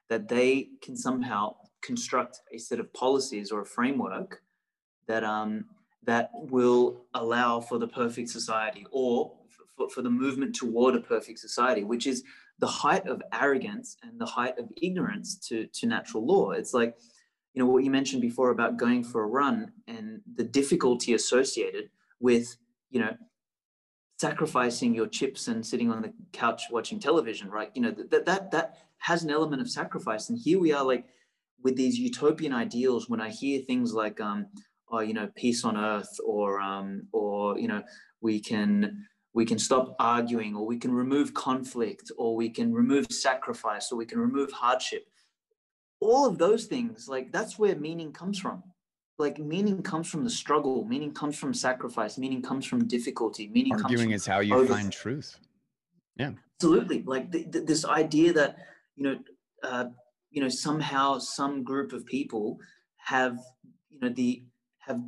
that they can somehow construct a set of policies or a framework that um that will allow for the perfect society or for, for the movement toward a perfect society which is the height of arrogance and the height of ignorance to to natural law it's like you know what you mentioned before about going for a run and the difficulty associated with you know sacrificing your chips and sitting on the couch watching television right? You know that that that has an element of sacrifice. And here we are like with these utopian ideals when i hear things like um oh you know peace on earth or um or you know we can we can stop arguing or we can remove conflict or we can remove sacrifice or we can remove hardship all of those things like that's where meaning comes from. Like meaning comes from the struggle meaning comes from sacrifice meaning comes from difficulty meaning arguing comes from is how you over- find truth. Yeah. Absolutely. Like th- th- this idea that you know uh, you know somehow some group of people have you know the have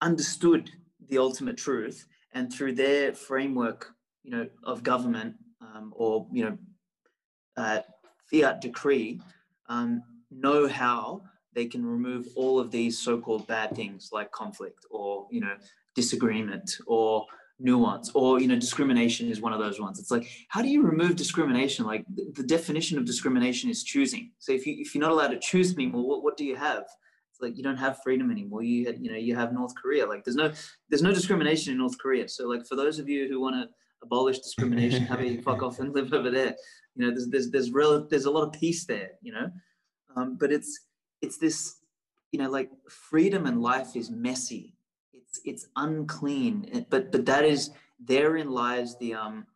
understood the ultimate truth and through their framework you know of government um, or you know uh, fiat decree um, know how they can remove all of these so-called bad things like conflict or you know disagreement or nuance or you know discrimination is one of those ones. It's like how do you remove discrimination? Like the, the definition of discrimination is choosing. So if you if you're not allowed to choose anymore what, what do you have? It's like you don't have freedom anymore. You had, you know you have north korea. Like there's no there's no discrimination in north korea. So like for those of you who want to abolish discrimination about you fuck off and live over there? You know there's there's there's real there's a lot of peace there you know um, but it's it's this you know like freedom and life is messy. It's it's unclean. But but that is therein lies the um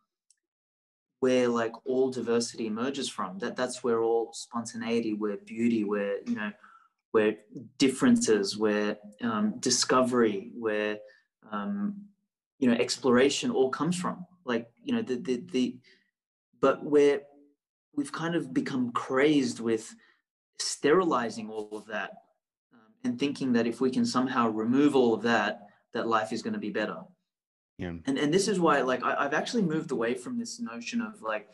where like all diversity emerges from. That that's where all spontaneity where beauty where you know where differences where um, discovery where um, you know exploration all comes from. Like you know the the, the but where we've kind of become crazed with sterilizing all of that um, and thinking that if we can somehow remove all of that, that life is going to be better. Yeah. And and this is why, like, I, have actually moved away from this notion of like,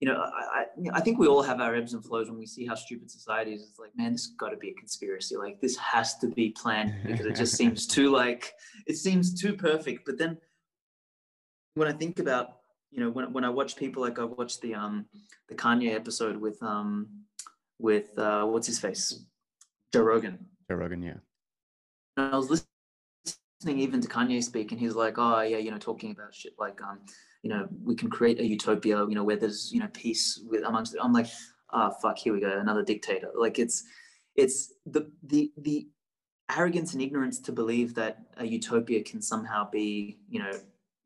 you know, I, I, I think we all have our ebbs and flows when we see how stupid society is. It's like, man, this has got to be a conspiracy. Like, this has to be planned because it just seems too like it seems too perfect. But then when I think about, you know, when when I watch people like I watched the um the Kanye episode with um with uh, what's his face, Joe Rogan. Joe Rogan, yeah. And I was listening even to Kanye speak, and he's like, "Oh yeah, you know, talking about shit like, um, you know, we can create a utopia, you know, where there's you know peace with amongst." I'm like, "Ah, oh, fuck, here we go, another dictator." Like it's, it's the the the arrogance and ignorance to believe that a utopia can somehow be, you know,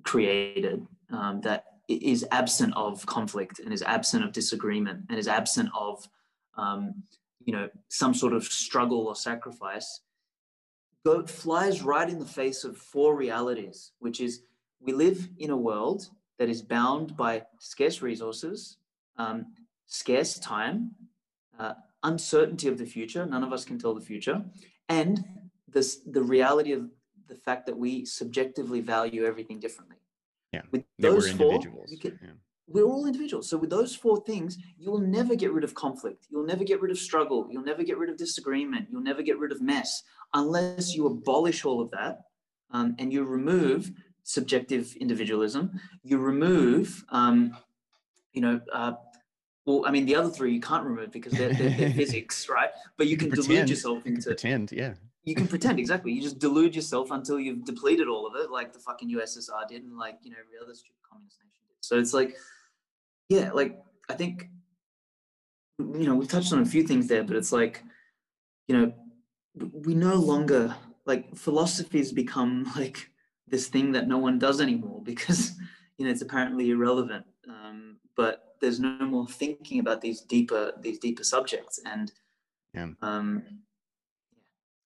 created um, that is absent of conflict and is absent of disagreement and is absent of um, you know, some sort of struggle or sacrifice, go, flies right in the face of four realities, which is we live in a world that is bound by scarce resources, um, scarce time, uh, uncertainty of the future. None of us can tell the future, and this the reality of the fact that we subjectively value everything differently. Yeah, with those four, can, yeah we're all individuals. So with those four things, you will never get rid of conflict. You'll never get rid of struggle. You'll never get rid of disagreement. You'll never get rid of mess unless you abolish all of that um, and you remove subjective individualism. You remove, um, you know, uh, well, I mean, the other three you can't remove because they're, they're, they're physics, right? But you, you can, can delude yourself into pretend, yeah. You can pretend exactly. You just delude yourself until you've depleted all of it, like the fucking USSR did, and like you know every other stupid communist nation did. So it's like yeah, like I think you know we've touched on a few things there, but it's like you know we no longer like philosophy has become like this thing that no one does anymore because you know it's apparently irrelevant. Um, but there's no more thinking about these deeper these deeper subjects and yeah. Um,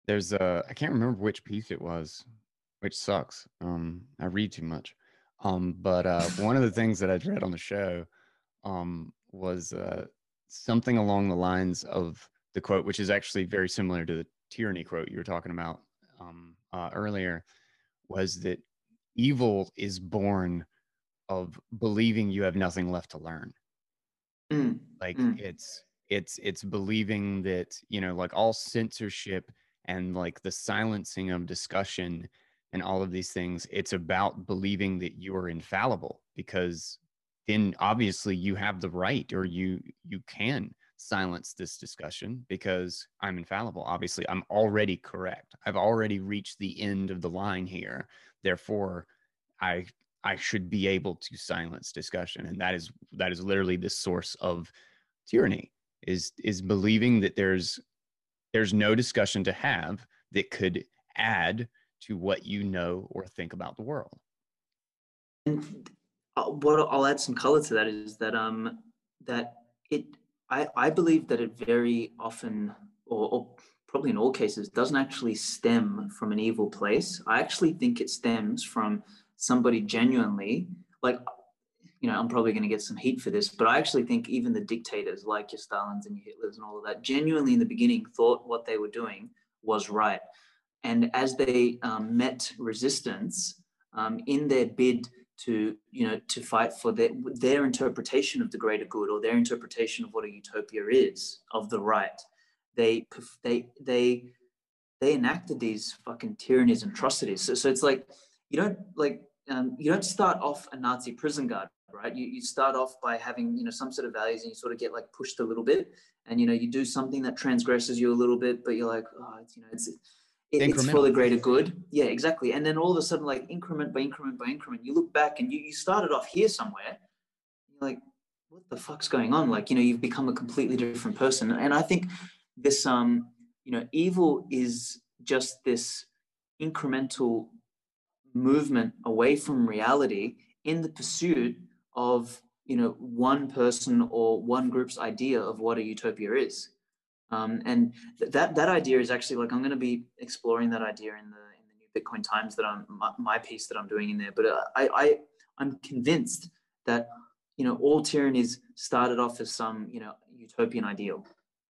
there's a I can't remember which piece it was, which sucks. Um, I read too much. Um, but uh, one of the things that I read on the show um, was uh, something along the lines of the quote, which is actually very similar to the tyranny quote you were talking about um, uh, earlier, was that evil is born of believing you have nothing left to learn. Mm. Like mm. it's it's it's believing that you know like all censorship and like the silencing of discussion and all of these things it's about believing that you are infallible because then obviously you have the right or you you can silence this discussion because I'm infallible. Obviously, I'm already correct. I've already reached the end of the line here. Therefore, I I should be able to silence discussion. And that is that is literally the source of tyranny is is believing that there's there's no discussion to have that could add to what you know or think about the world. uh, what I'll add some color to that is that um that it I I believe that it very often or, or probably in all cases doesn't actually stem from an evil place. I actually think it stems from somebody genuinely like you know, I'm probably going to get some heat for this, but I actually think even the dictators like your Stalins and your Hitlers and all of that genuinely in the beginning thought what they were doing was right. And as they um, met resistance um, in their bid to you know to fight for their their interpretation of the greater good or their interpretation of what a utopia is of the right. They they they they enacted these fucking tyrannies and atrocities. So, so it's like you don't like um, you don't start off a nazi prison guard right? You, you start off by having you know some sort of values and you sort of get like pushed a little bit. And you know you do something that transgresses you a little bit but you're like oh it's you know it's it, it's for the greater good. Yeah, exactly. And then all of a sudden, like increment by increment by increment, you look back and you, you started off here somewhere. You're like, what the fuck's going on? Like, you know, you've become a completely different person. And I think this, um, you know, evil is just this incremental movement away from reality in the pursuit of, you know, one person or one group's idea of what a utopia is. Um, and th- that that idea is actually like I'm going to be exploring that idea in the in the new Bitcoin Times that I'm my, my piece that I'm doing in there. But uh, I, I I'm convinced that you know all tyrannies started off as some you know utopian ideal.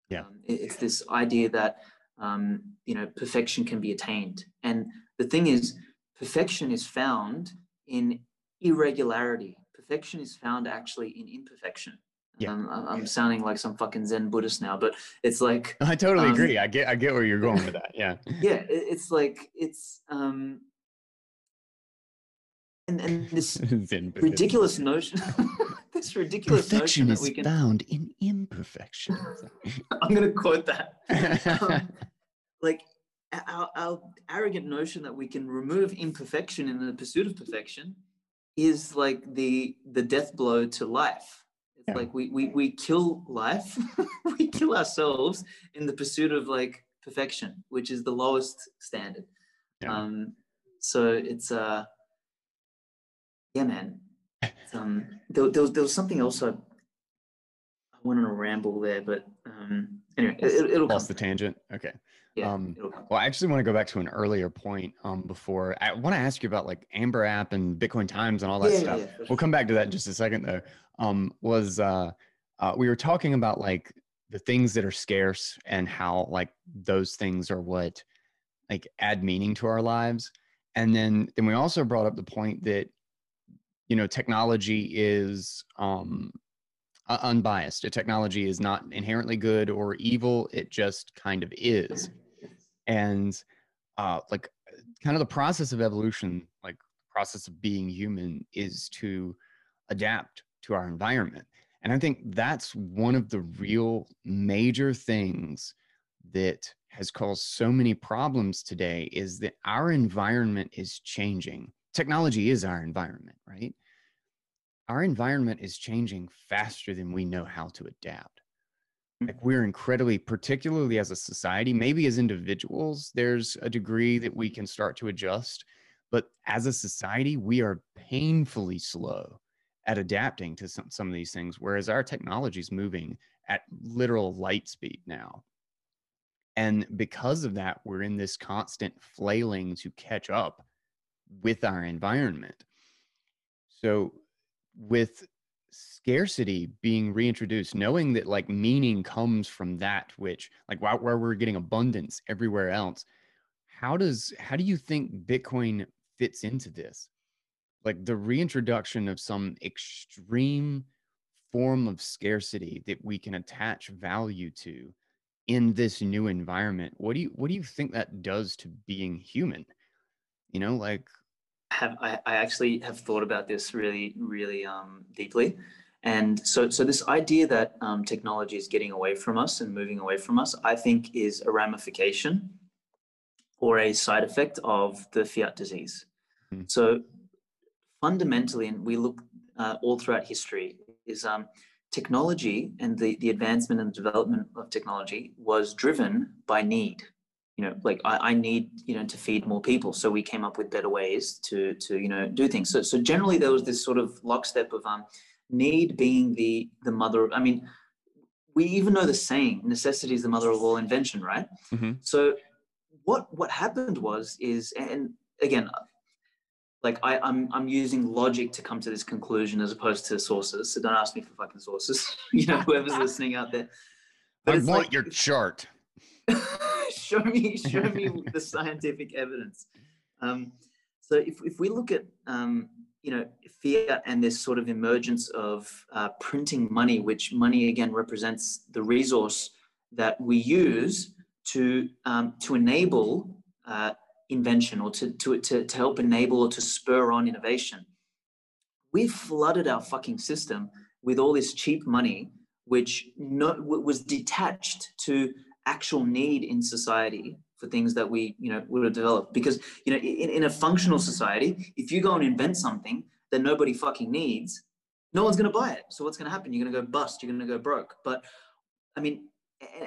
Yeah, um, it, it's this idea that um, you know perfection can be attained, and the thing is, perfection is found in irregularity. Perfection is found actually in imperfection. Yeah. I'm, sounding like some fucking Zen Buddhist now, but it's like I totally um, agree. I get I get where you're going with that. Yeah. yeah, it's like it's um and and this ridiculous notion this ridiculous Perfection notion we can, found in imperfection. I'm gonna quote that. um, like our, our arrogant notion that we can remove imperfection in the pursuit of perfection is like the the death blow to life yeah. like we, we we kill life we kill ourselves in the pursuit of like perfection which is the lowest standard yeah. um so it's uh yeah man it's, um there, there, was, there was something else I, I went on a ramble there but um anyway it, will lost the tangent okay yeah, um, well, I actually want to go back to an earlier point um, before. I want to ask you about like Amber app and Bitcoin Times and all that yeah, stuff. Yeah, yeah, we'll come back to that in just a second, though. Um, was uh, uh, we were talking about like the things that are scarce and how like those things are what like add meaning to our lives, and then then we also brought up the point that you know technology is um, unbiased. Technology is not inherently good or evil; it just kind of is. And uh, like kind of the process of evolution like process of being human is to adapt to our environment. And i think that's one of the real major things that has caused so many problems today is that our environment is changing. Technology is our environment right? Our environment is changing faster than we know how to adapt. Hmm. Like we're incredibly particularly as a society maybe as individuals there's a degree that we can start to adjust but as a society we are painfully slow at adapting to some, some of these things whereas our technology is moving at literal light speed now. And because of that we're in this constant flailing to catch up with our environment. So with scarcity being reintroduced knowing that like meaning comes from that which like where we're getting abundance everywhere else how does how do you think bitcoin fits into this like the reintroduction of some extreme form of scarcity that we can attach value to in this new environment what do you what do you think that does to being human? You know like have I, I actually have thought about this really really um, deeply. And so so this idea that um, technology is getting away from us and moving away from us i think is a ramification or a side effect of the fiat disease. Mm-hmm. so fundamentally and we look uh, all throughout history is um, technology and the, the advancement and development of technology was driven by need. You know like I, I need you know to feed more people. So we came up with better ways to to you know do things. So so generally there was this sort of lockstep of um need being the the mother of, i mean we even know the saying necessity is the mother of all invention right? Mm-hmm. so what what happened was is and again like I, I'm I'm using logic to come to this conclusion as opposed to sources. So don't ask me for fucking sources. you know, whoever's listening out there. But I want like, your chart. show me, show me the scientific evidence. Um, so if, if we look at um, you know fiat and this sort of emergence of uh, printing money, which money again represents the resource that we use to um, to enable uh, invention or to, to, to, to help enable or to spur on innovation. We've flooded our fucking system with all this cheap money, which no, was detached to actual need in society for things that we, you know, would have developed. Because, you know, in, in a functional society, if you go and invent something that nobody fucking needs, no one's going to buy it. So what's going to happen? You're going to go bust. You're going to go broke. But I mean,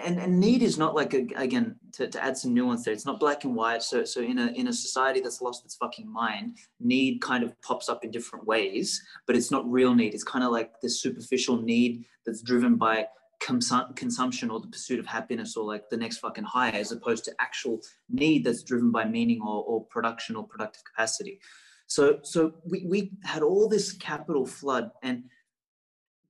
and, and need is not like a, again to, to add some nuance there. It's not black and white. So so in a in a society that's lost its fucking mind need kind of pops up in different ways but it's not real need. It's kind of like this superficial need that's driven by consum- consumption or the pursuit of happiness or like the next fucking high as opposed to actual need that's driven by meaning or, or production or productive capacity. So so we, we had all this capital flood and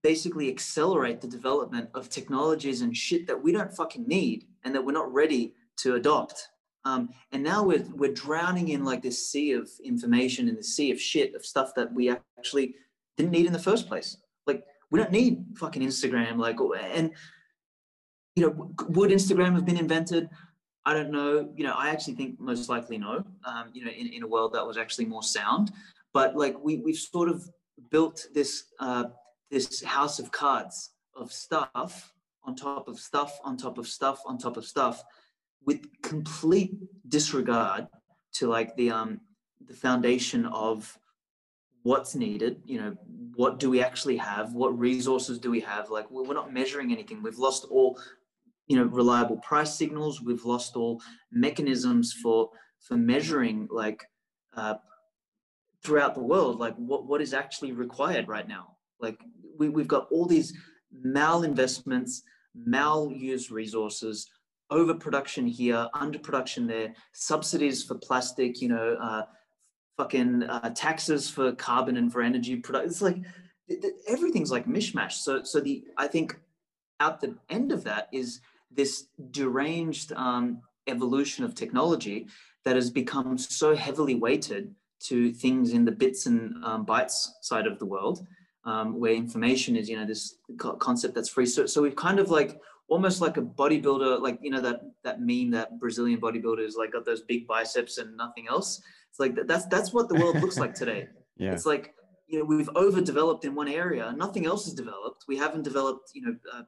basically accelerate the development of technologies and shit that we don't fucking need and that we're not ready to adopt. Um, and now we're, we're drowning in like this sea of information and the sea of shit of stuff that we actually didn't need in the first place. Like we don't need fucking Instagram. Like, and you know, would Instagram have been invented? I don't know. You know, I actually think most likely no. Um, you know, in, in a world that was actually more sound, but like we we've sort of built this uh, this house of cards of stuff on top of stuff on top of stuff on top of stuff with complete disregard to like the um the foundation of what's needed you know what do we actually have what resources do we have? Like we're not measuring anything. We've lost all you know reliable price signals. We've lost all mechanisms for for measuring like uh, throughout the world like what what is actually required right now like we, we've got all these malinvestments, malused resources, overproduction here, underproduction there, subsidies for plastic, you know, uh, fucking uh, taxes for carbon and for energy product. It's like everything's like mishmash. So, so the I think at the end of that is this deranged um, evolution of technology that has become so heavily weighted to things in the bits and um, bytes side of the world um, where information is, you know, this concept that's free. So, so we've kind of like almost like a bodybuilder, like you know that that meme that Brazilian bodybuilders like got those big biceps and nothing else. It's like that's that's what the world looks like today. yeah. It's like you know we've overdeveloped in one area, nothing else is developed. We haven't developed, you know, uh,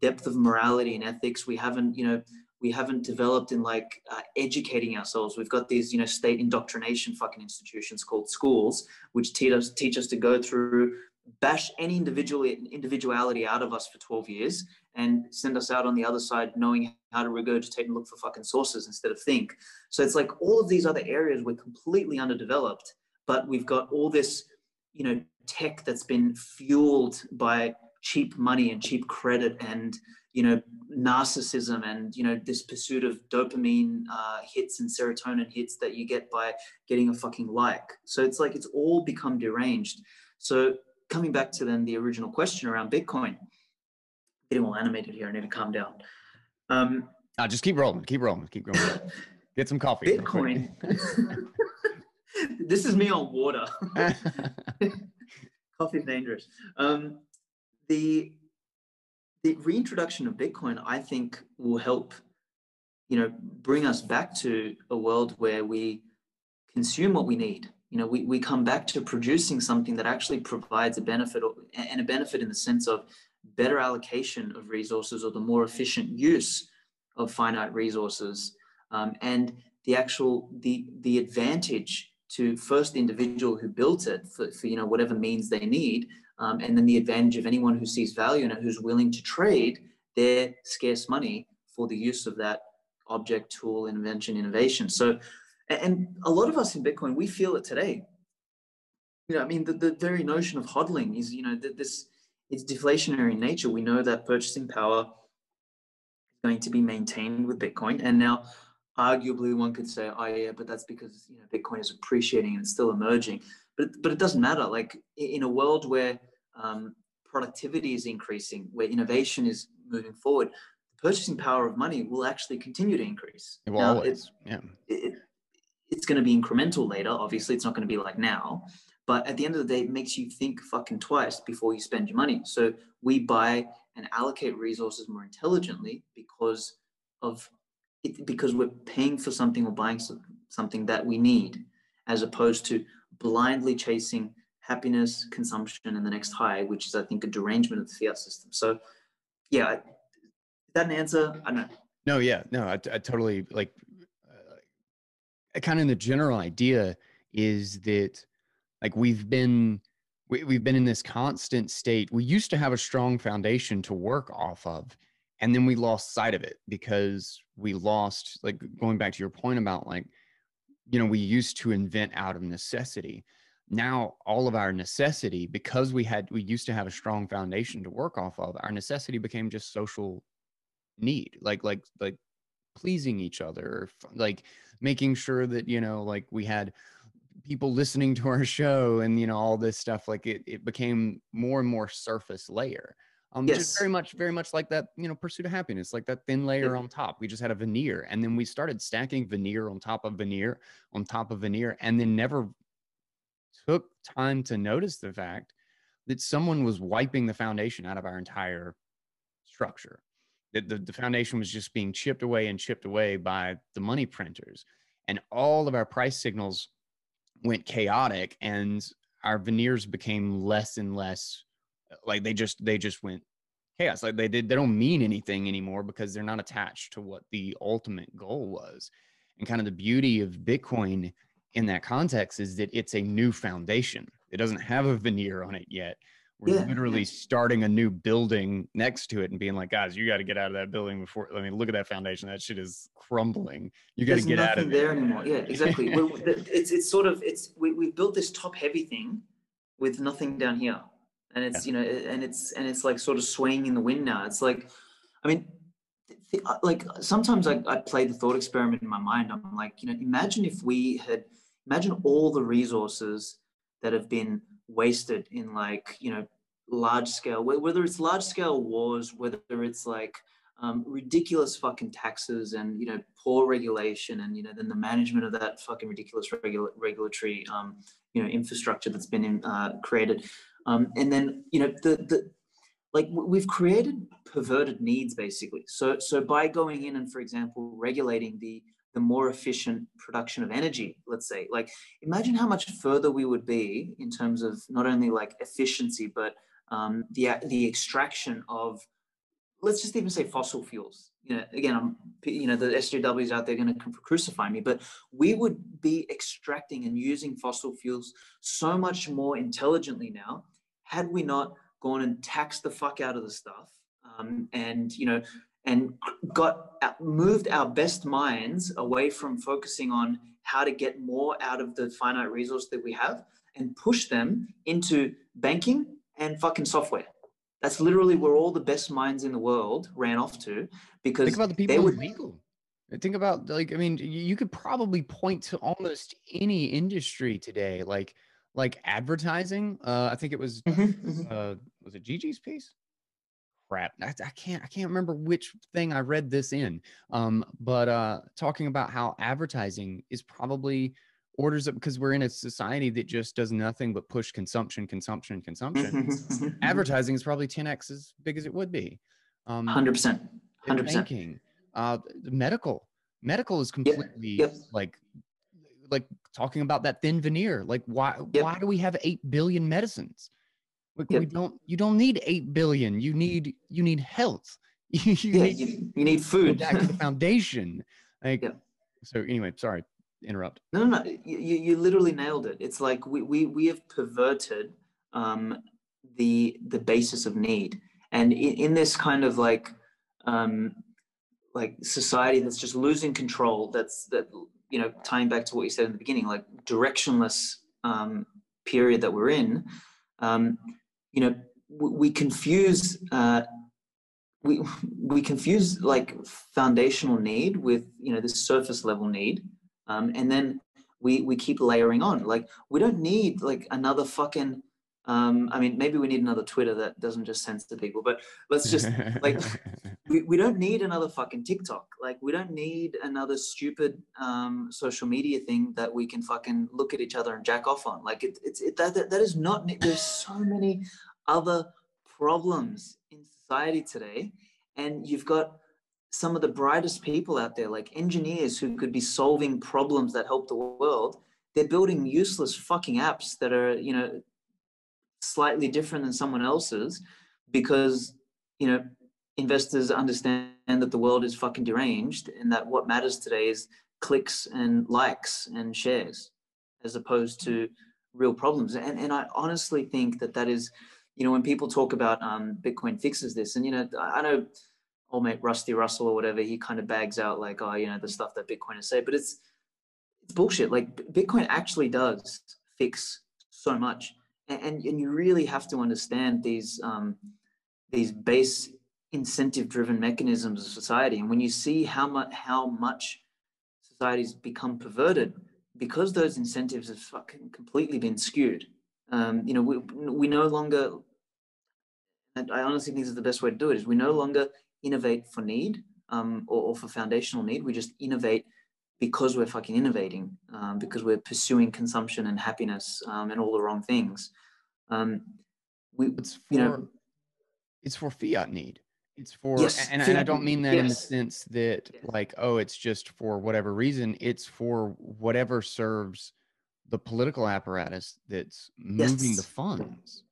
depth of morality and ethics. We haven't, you know, we haven't developed in like uh, educating ourselves. We've got these, you know, state indoctrination fucking institutions called schools, which teach us teach us to go through bash any individual individuality out of us for 12 years and send us out on the other side knowing how to regurgitate and look for fucking sources instead of think. So it's like all of these other areas we're completely underdeveloped, but we've got all this, you know, tech that's been fueled by cheap money and cheap credit and you know narcissism and you know this pursuit of dopamine uh, hits and serotonin hits that you get by getting a fucking like so it's like it's all become deranged so coming back to then the original question around Bitcoin, getting all animated here. I need to calm down. Um, uh, just keep rolling, keep rolling, keep going. Get some coffee. Bitcoin. this is me on water. Coffee's dangerous. Um, the the reintroduction of Bitcoin, I think, will help, you know, bring us back to a world where we consume what we need you know, we, we come back to producing something that actually provides a benefit or, and a benefit in the sense of better allocation of resources or the more efficient use of finite resources um, and the actual the the advantage to first the individual who built it for, for you know whatever means they need um, and then the advantage of anyone who sees value in it who's willing to trade their scarce money for the use of that object, tool, invention, innovation. So, and a lot of us in Bitcoin, we feel it today. You know, I mean, the, the very notion of hodling is, you know, this it's deflationary in nature. We know that purchasing power is going to be maintained with Bitcoin. And now, arguably, one could say, oh, yeah, but that's because, you know, Bitcoin is appreciating and it's still emerging. But, but it doesn't matter. Like in a world where um, productivity is increasing, where innovation is moving forward, the purchasing power of money will actually continue to increase. It will now, always, yeah. It, it's going to be incremental later. Obviously, it's not going to be like now. But at the end of the day, it makes you think fucking twice before you spend your money. So we buy and allocate resources more intelligently because of it, because we're paying for something or buying something that we need, as opposed to blindly chasing happiness, consumption, and the next high, which is, I think, a derangement of the fiat system. So, yeah, is that an answer? I don't know. No, yeah, no, I, I totally like. Uh, kind of the general idea is that like we've been we, we've been in this constant state. We used to have a strong foundation to work off of and then we lost sight of it because we lost like going back to your point about like you know we used to invent out of necessity. Now all of our necessity because we had we used to have a strong foundation to work off of our necessity became just social need like like like pleasing each other like making sure that you know like we had people listening to our show and you know all this stuff like it, it became more and more surface layer um yes. just very much very much like that you know pursuit of happiness like that thin layer on top. We just had a veneer and then we started stacking veneer on top of veneer on top of veneer and then never took time to notice the fact that someone was wiping the foundation out of our entire structure that the, the foundation was just being chipped away and chipped away by the money printers. And all of our price signals went chaotic and our veneers became less and less like they just they just went chaos. Like they did they don't mean anything anymore because they're not attached to what the ultimate goal was. And kind of the beauty of bitcoin in that context is that it's a new foundation. It doesn't have a veneer on it yet we're yeah. literally starting a new building next to it and being like, guys, you got to get out of that building before. I mean, look at that foundation. That shit is crumbling. You got to get out of there anymore. Yeah, exactly. it's it's sort of it's we we've built this top heavy thing with nothing down here, and it's yeah. you know, and it's and it's like sort of swaying in the wind now. It's like, I mean, uh, like sometimes I, I play the thought experiment in my mind. I'm like, you know, imagine if we had, imagine all the resources that have been wasted in like you know large scale whether it's large scale wars whether it's like um, ridiculous fucking taxes and you know poor regulation and you know then the management of that fucking ridiculous regula- regulatory um, you know infrastructure that's been in, uh, created. Um, and then you know the the like we've created perverted needs basically. So so by going in and for example regulating the the more efficient production of energy let's say. Like imagine how much further we would be in terms of not only like efficiency but um, the the extraction of let's just even say fossil fuels. You know again i'm you know the sjws out there going to crucify me but we would be extracting and using fossil fuels so much more intelligently now had we not gone and taxed the fuck out of the stuff um, and you know and got moved our best minds away from focusing on how to get more out of the finite resource that we have and push them into banking and fucking software. That's literally where all the best minds in the world ran off to because think about the people they would legal. Think about like I mean you could probably point to almost any industry today like like advertising. Uh, I think it was mm-hmm, mm-hmm. uh, was it Gigi's piece? Crap. I, I, can't I can't remember which thing I read this in. Um, but uh, talking about how advertising is probably orders up because we're in a society that just does nothing but push consumption, consumption, consumption. advertising is probably 10x as big as it would be. Um, 100%. 100%. Banking, uh, medical, medical is completely yep. Yep. like like talking about that thin veneer. Like why yep. why do we have eight billion medicines? We, yep. we don't. You don't need eight billion. You need. You need health. you, yeah, need, you, you, need food. Back to the foundation. Like. Yep. So anyway, sorry, interrupt. No, no, no. You, you literally nailed it. It's like we we we have perverted um, the the basis of need, and in, in this kind of like um, like society that's just losing control. That's that you know tying back to what you said in the beginning, like directionless um, period that we're in. Um, you know, we, confuse. Uh, we we confuse like foundational need with you know this surface level need um, and then we we keep layering on like we don't need like another fucking um, I mean, maybe we need another Twitter that doesn't just censor people, but let's just like, we, we don't need another fucking TikTok. Like, we don't need another stupid um, social media thing that we can fucking look at each other and jack off on. Like, it, it's it, that, that, that is not, there's so many other problems in society today. And you've got some of the brightest people out there, like engineers who could be solving problems that help the world. They're building useless fucking apps that are, you know, slightly different than someone else's because you know investors understand that the world is fucking deranged and that what matters today is clicks and likes and shares as opposed to real problems. And and i honestly think that that is you know when people talk about um, bitcoin fixes this and you know i know old mate rusty russell or whatever he kind of bags out like oh you know the stuff that Bitcoin bitcoiners say but it's it's bullshit. Like bitcoin actually does fix so much and, and you really have to understand these um, these base incentive driven mechanisms of society. And when you see how much how much society's become perverted because those incentives have fucking completely been skewed um, you know we, we no longer and i honestly think this is the best way to do it is we no longer innovate for need um, or, or, for foundational need we just innovate because we're fucking innovating, um, because we're pursuing consumption and happiness um, and all the wrong things. Um, we, it's for, you know, it's for fiat need. It's for, yes, and, and I don't mean that yes. in the sense that yes. like, oh, it's just for whatever reason. It's for whatever serves the political apparatus that's moving the funds.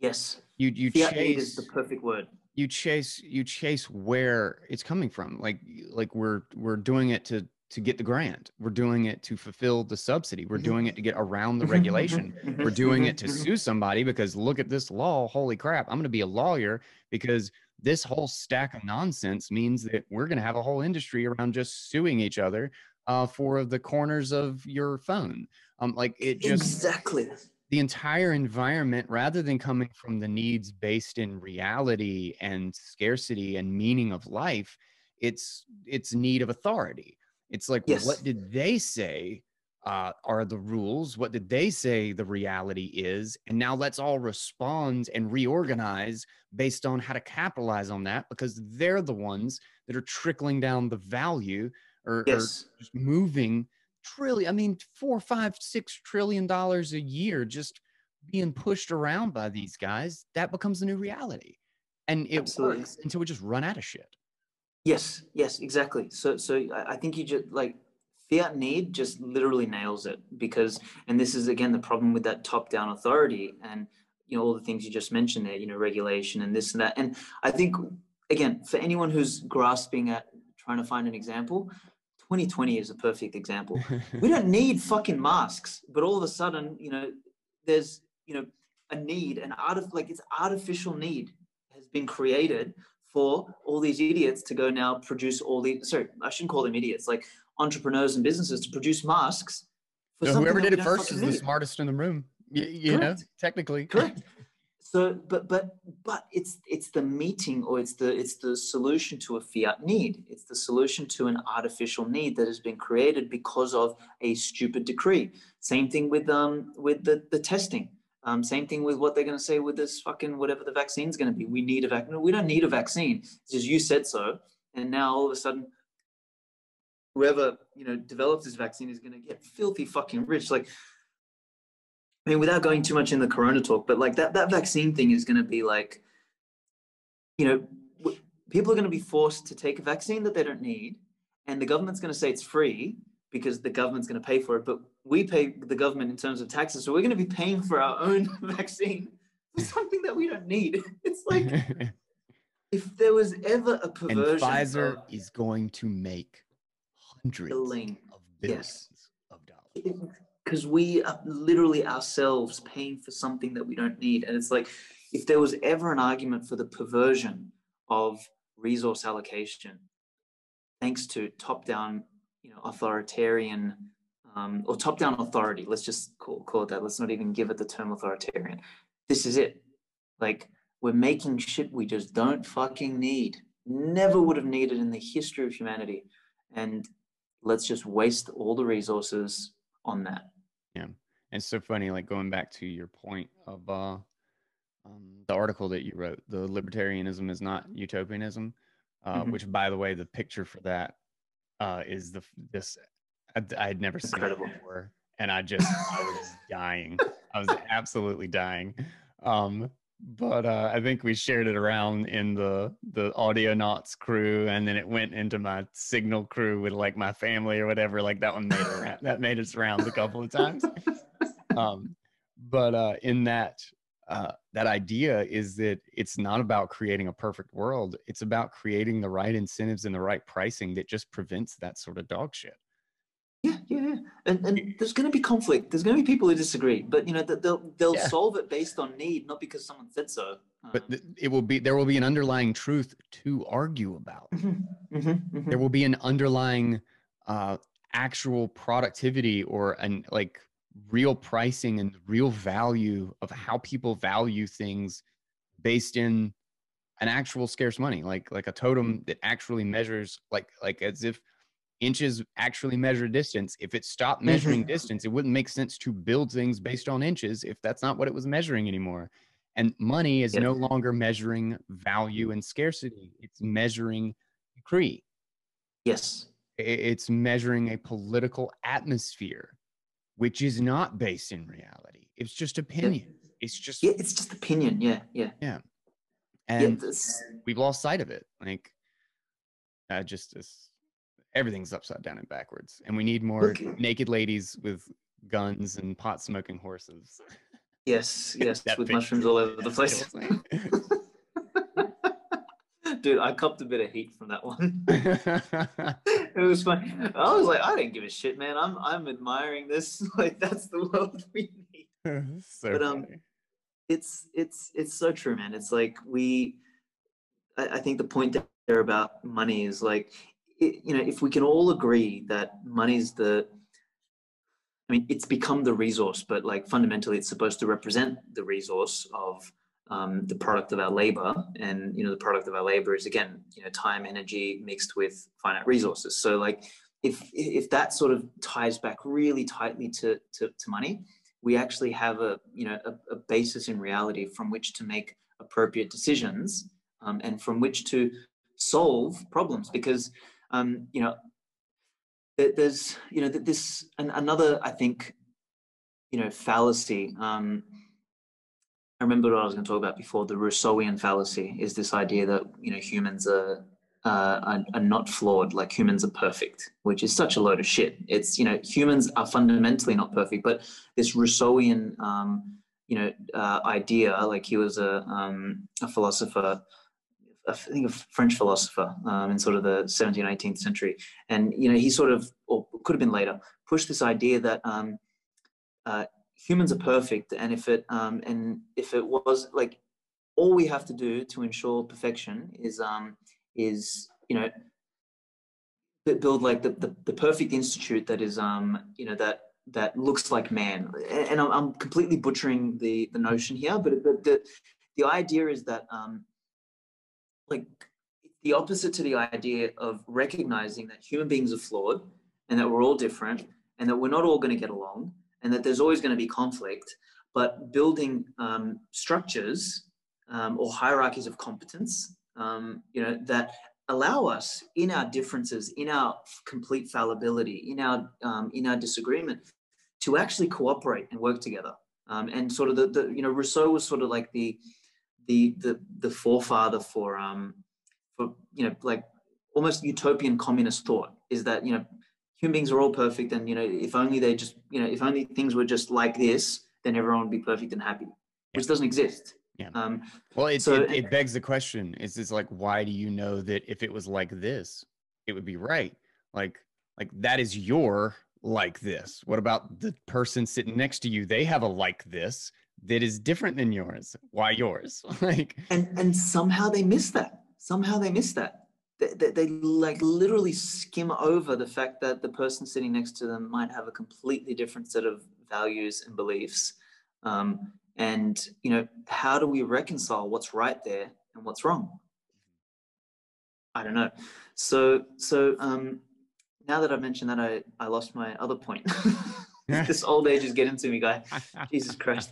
Yes. You you fiat chase is the perfect word. You chase you chase where it's coming from. Like like we're we're doing it to to get the grant. We're doing it to fulfill the subsidy. We're doing it to get around the regulation. We're doing it to sue somebody because look at this law. Holy crap. I'm going to be a lawyer because this whole stack of nonsense means that we're going to have a whole industry around just suing each other uh, for the corners of your phone. Um, like it just exactly the entire environment rather than coming from the needs based in reality and scarcity and meaning of life it's it's need of authority it's like, yes. what did they say uh, are the rules? What did they say the reality is? And now let's all respond and reorganize based on how to capitalize on that because they're the ones that are trickling down the value or, yes. or just moving trillion. I mean, four, five, six trillion dollars a year just being pushed around by these guys. That becomes the new reality. And it Absolutely. works until we just run out of shit. Yes, yes, exactly. So, so I think you just like fiat need just literally nails it because, and this is again the problem with that top-down authority and you know all the things you just mentioned there, you know, regulation and this and that. And I think again, for anyone who's grasping at trying to find an example, 2020 is a perfect example. we don't need fucking masks, but all of a sudden, you know, there's you know a need, an art of like it's artificial need has been created for all these idiots to go now produce all these sorry i shouldn't call them idiots like entrepreneurs and businesses to produce masks for so whoever did it first is the smartest in the room you, you know technically. Correct. So but but but it's it's the meeting or it's the it's the solution to a fiat need. It's the solution to an artificial need that has been created because of a stupid decree. Same thing with um with the the testing um, same thing with what they're going to say with this fucking whatever the vaccine's going to be. We need a vaccine. We don't need a vaccine. It's just you said so. And now all of a sudden, whoever you know develops this vaccine is going to get filthy fucking rich. Like, I mean, without going too much in the corona talk, but like that that vaccine thing is going to be like, you know, people are going to be forced to take a vaccine that they don't need, and the government's going to say it's free because the government's going to pay for it. But we pay the government in terms of taxes. So we're going to be paying for our own vaccine for something that we don't need. It's like if there was ever a perversion. And Pfizer of, is going to make hundreds billion, of billions yes. of dollars. Because we are literally ourselves paying for something that we don't need. And it's like if there was ever an argument for the perversion of resource allocation thanks to top-down, you know, authoritarian um, or top-down authority. Let's just call, call it that. Let's not even give it the term authoritarian. This is it. Like we're making shit we just don't fucking need. Never would have needed in the history of humanity, and let's just waste all the resources on that. Yeah, and it's so funny. Like going back to your point of uh, um, the article that you wrote, the libertarianism is not utopianism. Uh, mm-hmm. Which, by the way, the picture for that uh, is the this I, had never seen it before, and I just I was dying. I was absolutely dying. Um, but uh, I think we shared it around in the the Audionauts crew, and then it went into my Signal crew with like my family or whatever. Like that one made it that made its rounds a couple of times. Um, but uh, in that uh, that idea is that it's not about creating a perfect world; it's about creating the right incentives and the right pricing that just prevents that sort of dog shit. Yeah, yeah, yeah. And, and there's going to be conflict. There's going to be people who disagree, but you know they'll they'll yeah. solve it based on need, not because someone said so. But th- it will be there will be an underlying truth to argue about. Mm-hmm, mm-hmm, mm-hmm. There will be an underlying uh, actual productivity or an like real pricing and real value of how people value things based in an actual scarce money, like like a totem that actually measures like like as if inches actually measure distance. If it stopped measuring mm-hmm. distance, it wouldn't make sense to build things based on inches if that's not what it was measuring anymore. And money is no longer measuring value and scarcity, it's measuring decree. Yes. It's measuring a political atmosphere, which is not based in reality. It's just opinion. It's just yeah, it's just opinion. Yeah, yeah, yeah. And yeah, we've lost sight of it. Like, uh, just this everything's upside down and backwards and we need more okay. naked ladies with guns and pot smoking horses yes yes with mushrooms all over the place dude i copped a bit of heat from that one. It was funny. I was like i didn't give a shit man. I'm i'm admiring this. Like that's the world we need so but um funny. it's it's it's so true man. It's like we I, I think the point there about money is like you know, if we can all agree that money's the, I mean, it's become the resource, but like fundamentally, it's supposed to represent the resource of um, the product of our labor, and you know, the product of our labor is again, you know, time, energy mixed with finite resources. So, like, if if that sort of ties back really tightly to to, to money, we actually have a you know a, a basis in reality from which to make appropriate decisions um, and from which to solve problems because um, you know, there's, you know, this, another, I think, you know, fallacy. Um, I remember what I was going to talk about before. The Rousseauian fallacy is this idea that you know humans are, uh, are, are not flawed, like humans are perfect, which is such a load of shit. It's you know humans are fundamentally not perfect, but this Rousseauian um, you know uh, idea, like he was a um, a philosopher I think a French philosopher um, in sort of the 17th, 18th century, and you know he sort of, or could have been later, pushed this idea that um, uh, humans are perfect, and if it um, and if it was like all we have to do to ensure perfection is um, is you know build like the, the, the perfect institute that is um you know that that looks like man. And I'm, completely butchering the the notion here but the the, the idea is that um like the opposite to the idea of recognizing that human beings are flawed and that we're all different and that we're not all going to get along and that there's always going to be conflict but building um, structures um, or hierarchies of competence um, you know that allow us in our differences in our complete fallibility in our um, in our disagreement to actually cooperate and work together. Um, and sort of the, the you know rousseau was sort of like the the the the forefather for um for you know like almost utopian communist thought is that you know human beings are all perfect and you know if only they just you know if only things were just like this then everyone would be perfect and happy which doesn't exist yeah um well it, so, it, it begs the question is this like why do you know that if it was like this it would be right like like that is your like this what about the person sitting next to you they have a like this that is different than yours. Why yours? like and and somehow they miss that. Somehow they miss that. They, they, they, like literally skim over the fact that the person sitting next to them might have a completely different set of values and beliefs. Um, and you know, how do we reconcile what's right there and what's wrong? I don't know. So so um, now that I've mentioned that, I I lost my other point. this old age is getting to me, guy. Jesus Christ.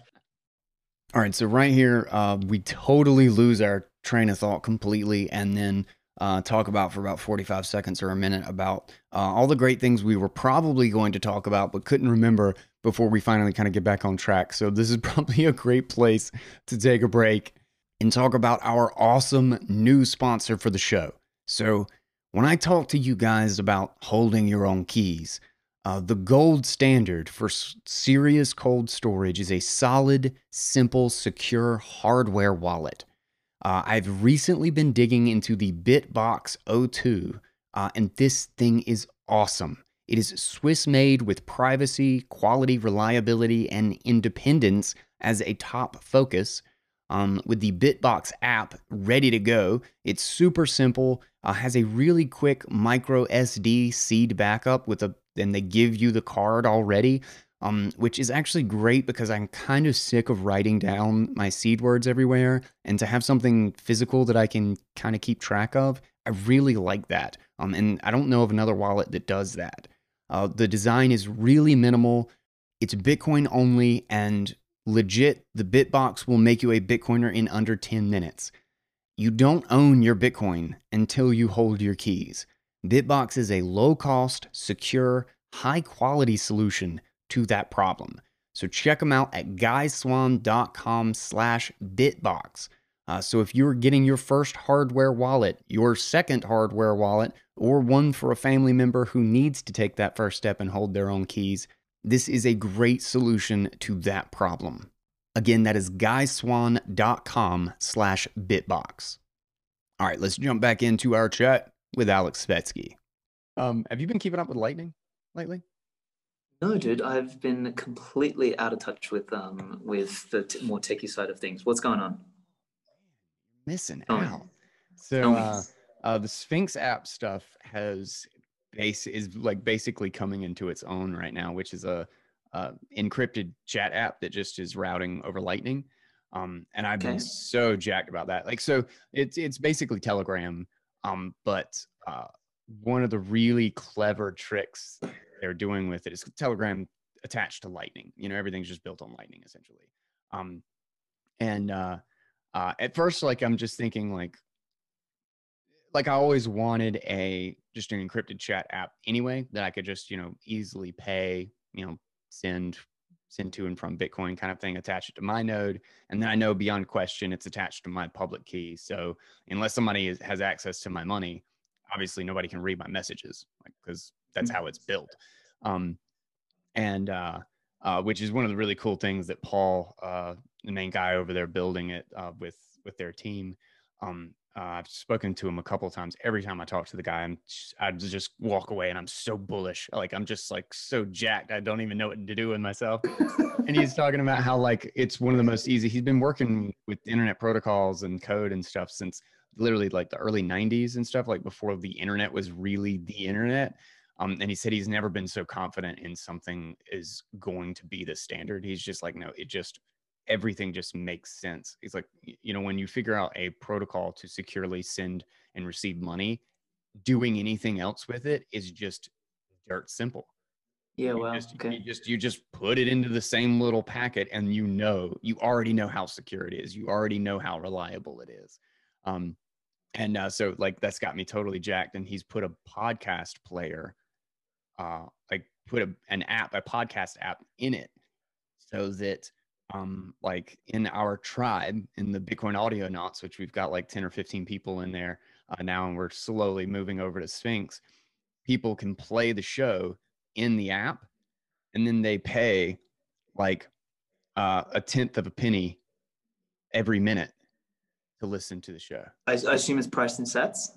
All right, so right here, uh, we totally lose our train of thought completely, and then uh, talk about for about 45 seconds or a minute about uh, all the great things we were probably going to talk about, but couldn't remember before we finally kind of get back on track. So, this is probably a great place to take a break and talk about our awesome new sponsor for the show. So, when I talk to you guys about holding your own keys, uh, the gold standard for serious cold storage is a solid, simple, secure hardware wallet. Uh, I've recently been digging into the Bitbox 02, uh, and this thing is awesome. It is Swiss made with privacy, quality, reliability, and independence as a top focus. Um, with the Bitbox app ready to go, it's super simple. Uh, has a really quick micro SD seed backup with a, and they give you the card already um, which is actually great because I'm kind of sick of writing down my seed words everywhere. And to have something physical that I can kind of keep track of, I really like that. Um, and I don't know of another wallet that does that. Uh, the design is really minimal, it's Bitcoin only, and legit, the Bitbox will make you a Bitcoiner in under 10 minutes. You don't own your Bitcoin until you hold your keys. Bitbox is a low cost, secure, high quality solution to that problem. So check them out at guyswann.com slash bitbox. Uh, so if you're getting your first hardware wallet, your second hardware wallet, or one for a family member who needs to take that first step and hold their own keys, this is a great solution to that problem. Again, that is guyswann.com slash bitbox. All right, let's jump back into our chat with Aleks Svetski. Um, have you been keeping up with Lightning lately? No, dude, I've been completely out of touch with um with the t- more techie side of things. What's going on? Missing oh. out. So uh, uh, the Sphinx app stuff has base is like basically coming into its own right now, which is a, a encrypted chat app that just is routing over Lightning. Um, and I've okay. been so jacked about that. Like, so it's it's basically Telegram, um, but uh, one of the really clever tricks they're doing with it is Telegram attached to Lightning. You know, everything's just built on Lightning essentially. Um, and uh, uh, at first, like I'm just thinking like, like I always wanted a just an encrypted chat app anyway that I could just you know easily pay, you know, send send to and from Bitcoin kind of thing, attach it to my node, and then I know beyond question it's attached to my public key. So unless somebody is, has access to my money, obviously nobody can read my messages like because that's how it's built. Um, and uh, uh, which is one of the really cool things that Paul, uh, the main guy over there, building it uh, with with their team. Um, uh, I've spoken to him a couple times. Every time I talk to the guy, I'm just, I just walk away and I'm so bullish. Like I'm just like so jacked. I don't even know what to do with myself. and he's talking about how like it's one of the most easy. He's been working with internet protocols and code and stuff since literally like the early 90s and stuff like before the internet was really the internet um, and he said he's never been so confident in something is going to be the standard. He's just like, no, it just everything just makes sense. He's like, you know, when you figure out a protocol to securely send and receive money, doing anything else with it is just dirt simple. Yeah, well, you just, okay. you just you just put it into the same little packet, and you know, you already know how secure it is. You already know how reliable it is. Um, and uh, so like that's got me totally jacked. And he's put a podcast player uh, like put a, an app, a podcast app in it so that um, like in our tribe in the Bitcoin Audionauts, which we've got like 10 or 15 people in there uh, now, and we're slowly moving over to Sphinx, people can play the show in the app and then they pay like uh, a tenth of a penny every minute to listen to the show. I, I assume it's priced in sats.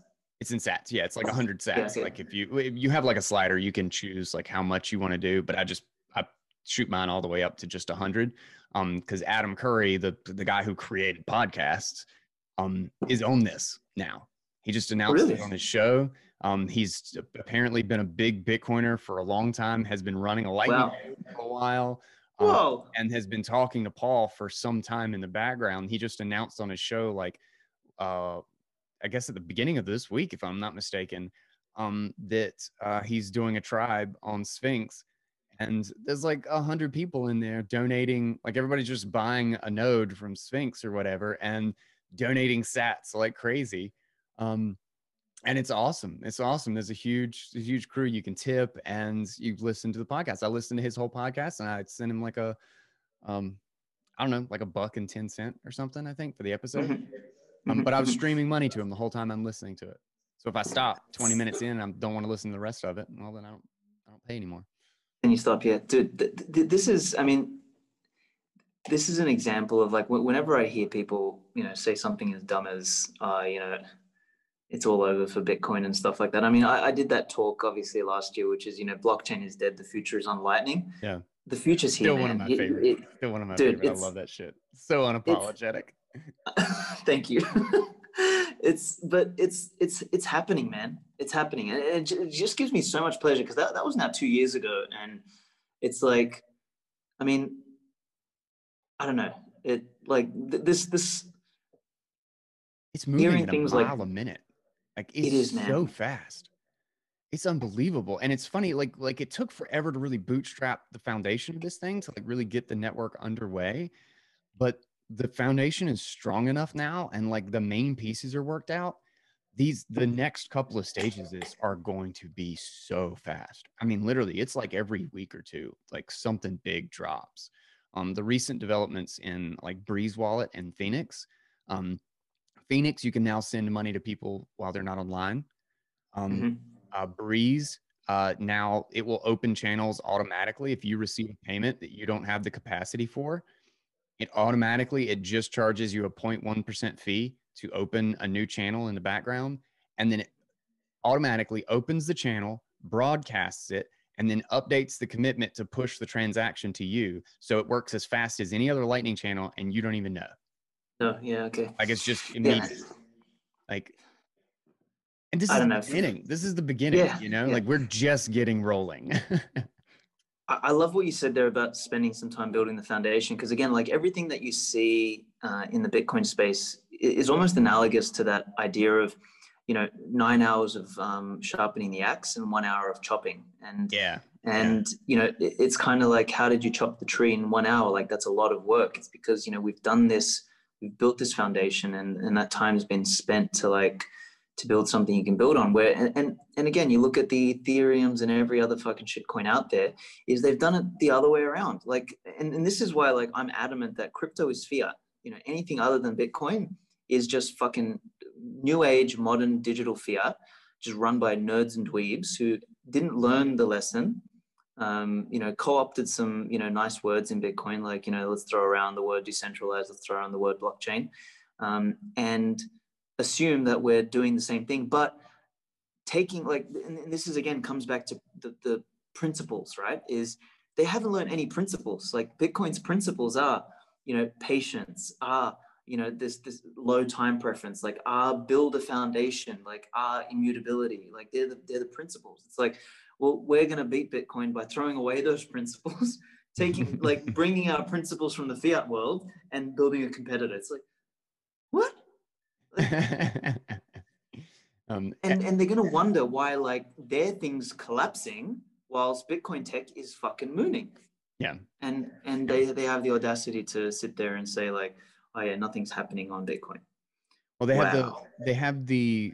It's in sats. Yeah, it's like 100 sats. Yeah. Like if you if you have like a slider, you can choose like how much you want to do. But I just I shoot mine all the way up to just 100. Um, because Adam Curry, the the guy who created podcasts, um, is on this now, He just announced really? it on his show. Um, he's apparently been a big Bitcoiner for a long time, has been running a lightning wow. for a while. Um, Whoa. and has been talking to Paul for some time in the background. He just announced on his show, like, uh, I guess at the beginning of this week, if I'm not mistaken, um, that uh, he's doing a tribe on Sphinx. And there's like a hundred people in there donating, like everybody's just buying a node from Sphinx or whatever and donating sats like crazy. Um, and it's awesome. It's awesome. There's a huge, huge crew you can tip, and you listen to the podcast. I listened to his whole podcast, and I sent him like a, um, I don't know, like a buck and ten cent or something. I think for the episode. Mm-hmm. Um, but I was streaming money to him the whole time I'm listening to it. So if I stop 20 minutes in and I don't want to listen to the rest of it, well, then I don't, I don't pay anymore. And you stop, yeah, dude. Th- th- this is, I mean, this is an example of like whenever I hear people, you know, say something as dumb as, uh, you know, it's all over for Bitcoin and stuff like that. I mean, I, I, did that talk obviously last year, which is you know, blockchain is dead, the future is on Lightning. Yeah, the future's here. Still man. one of my favorites. Still one of my dude, favorites. I love that shit. So unapologetic. Thank you. it's but it's it's it's happening, man. It's happening, and it, it just gives me so much pleasure because that that was now two years ago, and it's like, I mean, I don't know. It like th- this this. It's moving a mile like, a minute. Like it's it is, so fast. It's unbelievable. And it's funny, like, like it took forever to really bootstrap the foundation of this thing to like really get the network underway. But the foundation is strong enough now and like the main pieces are worked out. These the next couple of stages is are going to be so fast. I mean, literally, it's like every week or two, like something big drops. Um, the recent developments in like Breeze Wallet and Phoenix, um, Phoenix, you can now send money to people while they're not online. Um, mm-hmm. uh, Breeze, uh, now it will open channels automatically if you receive a payment that you don't have the capacity for. It automatically it just charges you a 0.1% fee to open a new channel in the background, and then it automatically opens the channel, broadcasts it, and then updates the commitment to push the transaction to you. So it works as fast as any other Lightning channel, and you don't even know. Oh, yeah, okay. Like it's just immediate. Yeah. Like, and this is the know. beginning. This is the beginning. Yeah, you know, yeah. like we're just getting rolling. I love what you said there about spending some time building the foundation because again, like everything that you see uh, in the Bitcoin space is almost analogous to that idea of, you know, nine hours of um, sharpening the axe and one hour of chopping. And yeah, and yeah. you know, it, it's kind of like how did you chop the tree in one hour? Like that's a lot of work. It's because you know we've done this we've built this foundation and, and that time's been spent to like to build something you can build on where and, and and again you look at the ethereums and every other fucking shit coin out there is they've done it the other way around. Like and, and this is why like i'm adamant that crypto is fiat. You know anything other than bitcoin is just fucking new age modern digital fiat just run by nerds and dweebs who didn't learn the lesson. Um, you know, co-opted some, you know, nice words in Bitcoin, like, you know, let's throw around the word decentralized, let's throw around the word blockchain, um, and assume that we're doing the same thing. But taking like, and this is again comes back to the, the principles, right? Is they haven't learned any principles. Like Bitcoin's principles are, you know, patience, are you know this this low time preference like are build a foundation like are immutability like they're the, they're the principles it's like well, we're going to beat Bitcoin by throwing away those principles, taking like bringing our principles from the fiat world and building a competitor. It's like, what? um, and and they're going to wonder why like their things collapsing whilst Bitcoin tech is fucking mooning. Yeah. And and they they have the audacity to sit there and say like, oh yeah, nothing's happening on Bitcoin. Well, they wow. have the they have the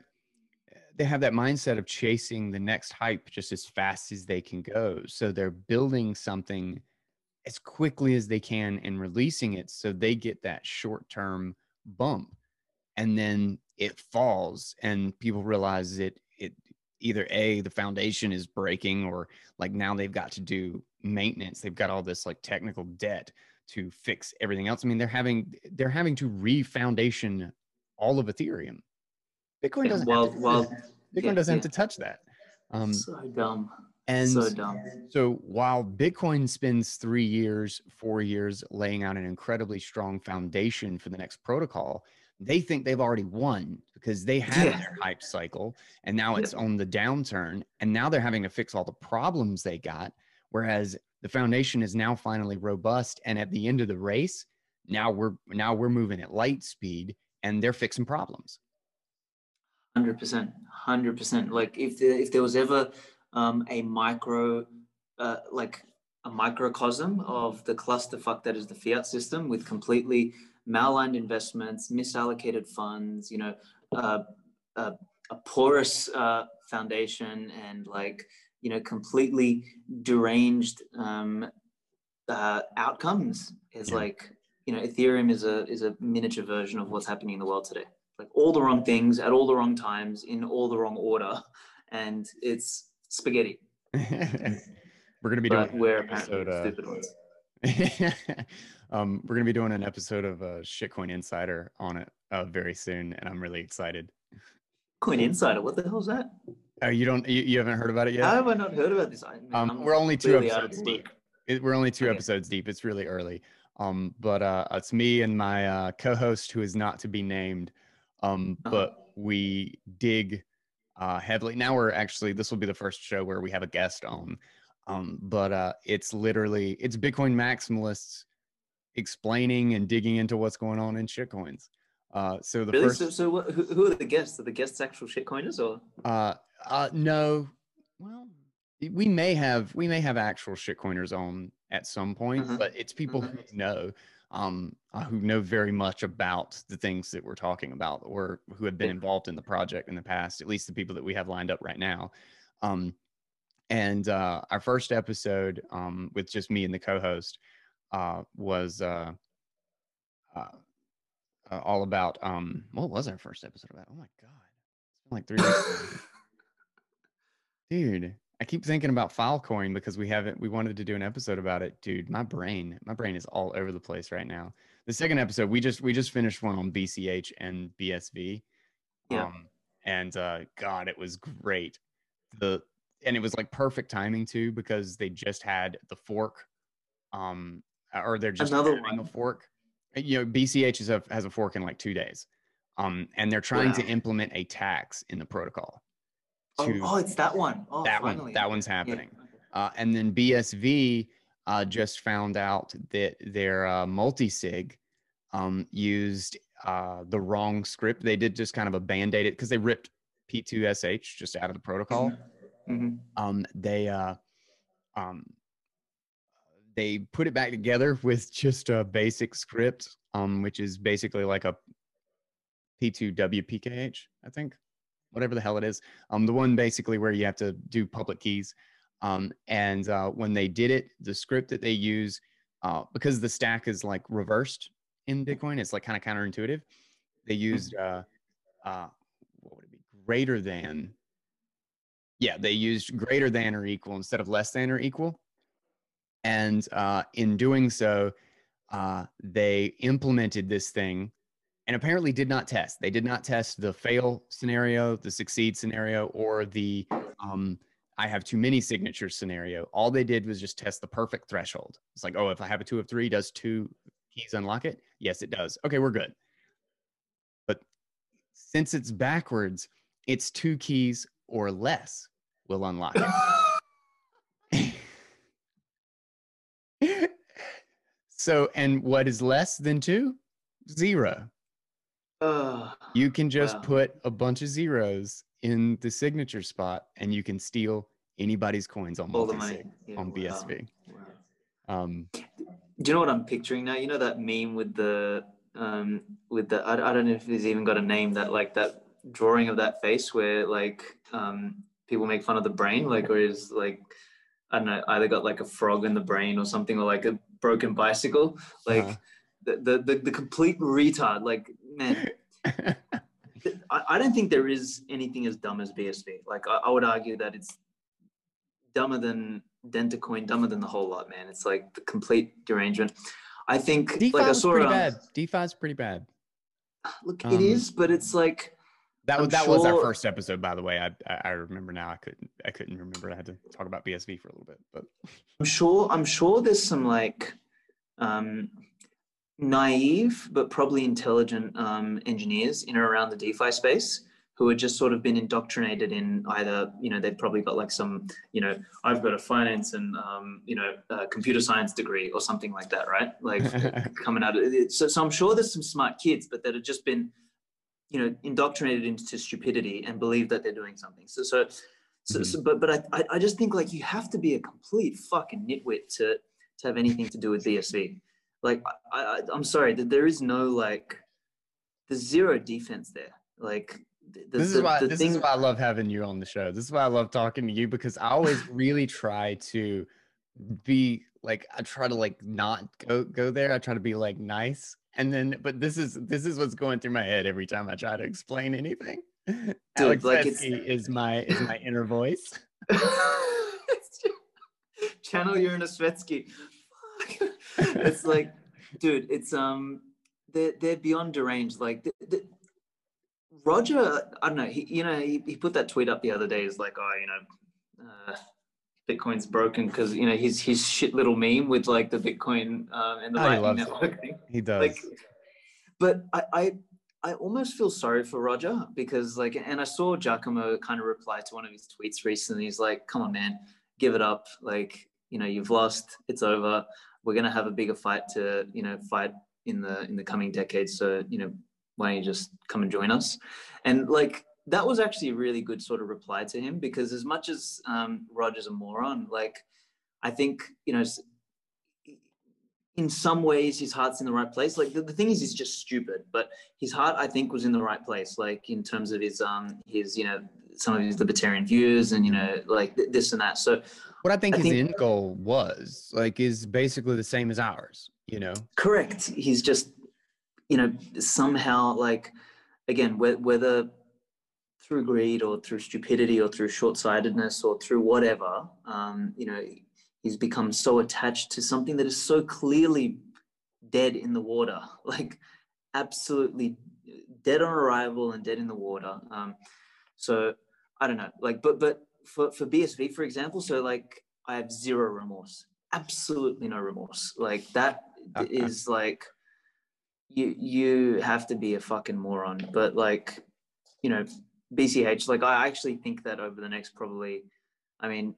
they have that mindset of chasing the next hype just as fast as they can go. So they're building something as quickly as they can and releasing it so they get that short term bump. And then it falls and people realize that it either A, the foundation is breaking, or like now they've got to do maintenance. They've got all this like technical debt to fix everything else. I mean, they're having they're having to re-foundation all of Ethereum Bitcoin doesn't. Well, have to, well, Bitcoin yeah, doesn't yeah. have to touch that. Um, so dumb. And so dumb. So while Bitcoin spends three years, four years laying out an incredibly strong foundation for the next protocol, they think they've already won because they had yeah. their hype cycle and now it's yeah. on the downturn and now they're having to fix all the problems they got whereas the foundation is now finally robust and at the end of the race now we're now we're moving at light speed and they're fixing problems 100% 100% like if there, if there was ever um, a micro uh, like a microcosm of the clusterfuck that is the fiat system with completely malaligned investments misallocated funds you know uh, uh, a porous uh, foundation and like you know completely deranged um, uh, outcomes is yeah. like you know ethereum is a is a miniature version of what's happening in the world today. Like all the wrong things at all the wrong times in all the wrong order and it's spaghetti. We're gonna be but doing we're episode, uh, stupid ones um, we're gonna be doing an episode of uh, shitcoin insider on it uh, very soon and i'm really excited coin insider what the hell's that Oh, you don't. You, you haven't heard about it yet. How have I not heard about this? I mean, um, we're only two episodes deep. It, we're only two okay. episodes deep. It's really early. Um, but uh, it's me and my uh, co-host who is not to be named. Um, uh-huh. but we dig uh, heavily. Now we're actually. This will be the first show where we have a guest on. Um, but uh, it's literally it's Bitcoin maximalists explaining and digging into what's going on in shitcoins. Uh, so the really? first. So, so what, who, who are the guests? Are the guests actual shitcoiners or? Uh, uh, no. Well, we may have we may have actual shitcoiners on at some point, uh-huh. but it's people uh-huh. who know, um, uh, who know very much about the things that we're talking about, or who have been involved in the project in the past. At least the people that we have lined up right now. Um, and uh, our first episode um, with just me and the co-host uh, was uh, uh, uh, all about um, what was our first episode about? Oh my god, it's been like three weeks. Dude, I keep thinking about Filecoin because we haven't we wanted to do an episode about it. Dude, my brain, my brain is all over the place right now. The second episode, we just we just finished one on BCH and BSV. Yeah. Um, and uh God, it was great. The and it was like perfect timing too, because they just had the fork. Um or they're just another one a fork. You know, BCH is a, has a fork in like two days. Um, and they're trying wow. to implement a tax in the protocol. Oh, to oh, oh, it's that one. Oh, that finally. one. That one's happening. Yeah. Uh, and then BSV uh, just found out that their uh, multi-sig um, used uh, the wrong script. They did just kind of a band-aid it because they ripped P2SH just out of the protocol. Mm-hmm. mm-hmm. Um, they uh, um, they put it back together with just a basic script, um, which is basically like a P2WPKH, I think whatever the hell it is. Um, the one basically where you have to do public keys. Um, and uh, when they did it, the script that they use, uh, because the stack is like reversed in Bitcoin, it's like kind of counterintuitive. They used uh, uh, what would it be? Greater than. Yeah, they used greater than or equal instead of less than or equal. And uh, in doing so, uh, they implemented this thing and apparently did not test. They did not test the fail scenario, the succeed scenario, or the um, I have too many signatures scenario. All they did was just test the perfect threshold. It's like, oh, if I have a two of three, does two keys unlock it? Yes, it does. Okay, we're good. But since it's backwards, it's two keys or less will unlock it. so, and what is less than two? Zero. Uh, you can just wow. put a bunch of zeros in the signature spot and you can steal anybody's coins on multi yeah, on BSV. Wow. Um, Do you know what I'm picturing now? You know that meme with the um, with the I, I don't know if it's even got a name that like that drawing of that face where like um, people make fun of the brain like or is like I don't know either got like a frog in the brain or something or like a broken bicycle like. Uh-huh the, the, the, complete retard. Like, man, I, I, don't think there is anything as dumb as BSV. Like, I, I would argue that it's dumber than Dentacoin, dumber than the whole lot, man. It's like the complete derangement. I think DeFi like I saw pretty um, bad. DeFi is pretty bad. Look, um, it is, but it's like that was that sure, was our first episode, by the way. I I remember now. I couldn't I couldn't remember. I had to talk about BSV for a little bit, but I'm sure I'm sure there's some like um naive but probably intelligent um, engineers in or around the DeFi space who had just sort of been indoctrinated in either, you know, they've probably got like some, you know, I've got a finance and, um, you know, computer science degree or something like that, right? Like coming out of it. So, so I'm sure there's some smart kids, but that have just been, you know, indoctrinated into stupidity and believe that they're doing something. So, so, so, mm-hmm. so but, but I, I just think like you have to be a complete fucking nitwit to, to have anything to do with BSV. Like, I, I, I'm sorry that there is no like, there's zero defense there. Like, the, this is why this thing... is why I love having you on the show. This is why I love talking to you because I always really try to be like I try to like not go go there. I try to be like nice. And then but this is this is what's going through my head every time I try to explain anything. Dude, Aleks like is my is my inner voice. Channel your inner Svetski. it's like, dude, it's um they're they're beyond deranged. Like the, the, Roger, I don't know. He, you know, he, he put that tweet up the other day. Is like, oh, you know, uh, Bitcoin's broken because you know his his shit little meme with like the Bitcoin um, and the oh, Lightning Network thing. He does. Like, but I, I I almost feel sorry for Roger because like, and I saw Giacomo kind of reply to one of his tweets recently. He's like, "Come on, man, give it up. Like, you know, you've lost. It's over. We're gonna have a bigger fight to, you know, fight in the in the coming decades. So, you know, why don't you just come and join us? And like that was actually a really good sort of reply to him because as much as um, Roger's a moron, like I think you know in some ways his heart's in the right place. Like the, the thing is he's just stupid but his heart i think was in the right place like in terms of his um his you know some of his libertarian views and you know like th- this and that. So what i think I his think, end goal was like is basically the same as ours you know? Correct. He's just you know, somehow like, again, whether through greed or through stupidity or through short-sightedness or through whatever, um, you know, he's become so attached to something that is so clearly dead in the water, like absolutely dead on arrival and dead in the water. Um, so I don't know, like, but but for for BSV, for example, so like I have zero remorse, absolutely no remorse. Like that is like you you have to be a fucking moron. But like, you know, BCH, like I actually think that over the next probably, I mean,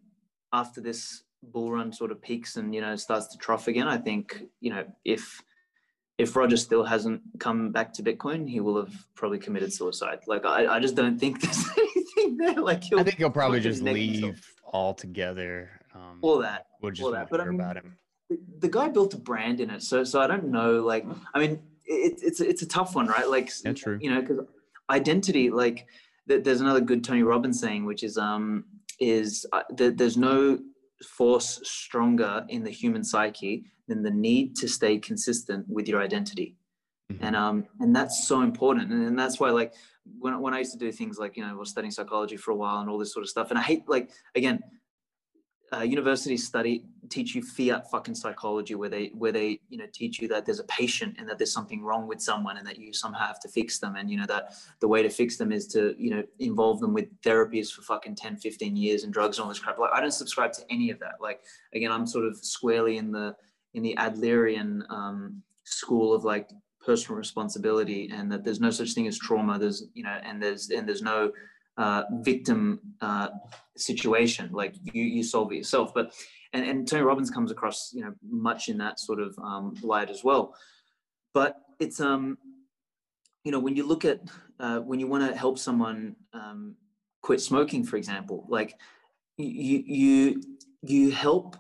after this bull run sort of peaks and you know starts to trough again, I think you know if if Roger still hasn't come back to Bitcoin, he will have probably committed suicide. Like I, I just don't think there's anything there. Like I think he'll probably just leave altogether. Um, all that. We'll just all that. But I mean, about him. The, the guy built a brand in it, so so I don't know. Like I mean, it, it's it's a tough one, right? Like, yeah, true. you know, because identity, like, th- there's another good Tony Robbins saying, which is um is uh, th- there's no force stronger in the human psyche than the need to stay consistent with your identity. Mm-hmm. And um and that's so important, and, and that's why like when when I used to do things like you know I was studying psychology for a while and all this sort of stuff, and I hate like again uh, universities study teach you fiat fucking psychology where they where they you know teach you that there's a patient and that there's something wrong with someone and that you somehow have to fix them. And you know that the way to fix them is to you know involve them with therapies for fucking 10 15 years and drugs and all this crap. Like i don't subscribe to any of that. Like again i'm sort of squarely in the in the adlerian um, school of like personal responsibility and that there's no such thing as trauma. There's you know and there's and there's no uh, victim uh, situation like you you solve it yourself. But and, and tony robbins comes across you know much in that sort of um, light as well. But it's um you know when you look at uh, when you want to help someone um, quit smoking for example like you you you help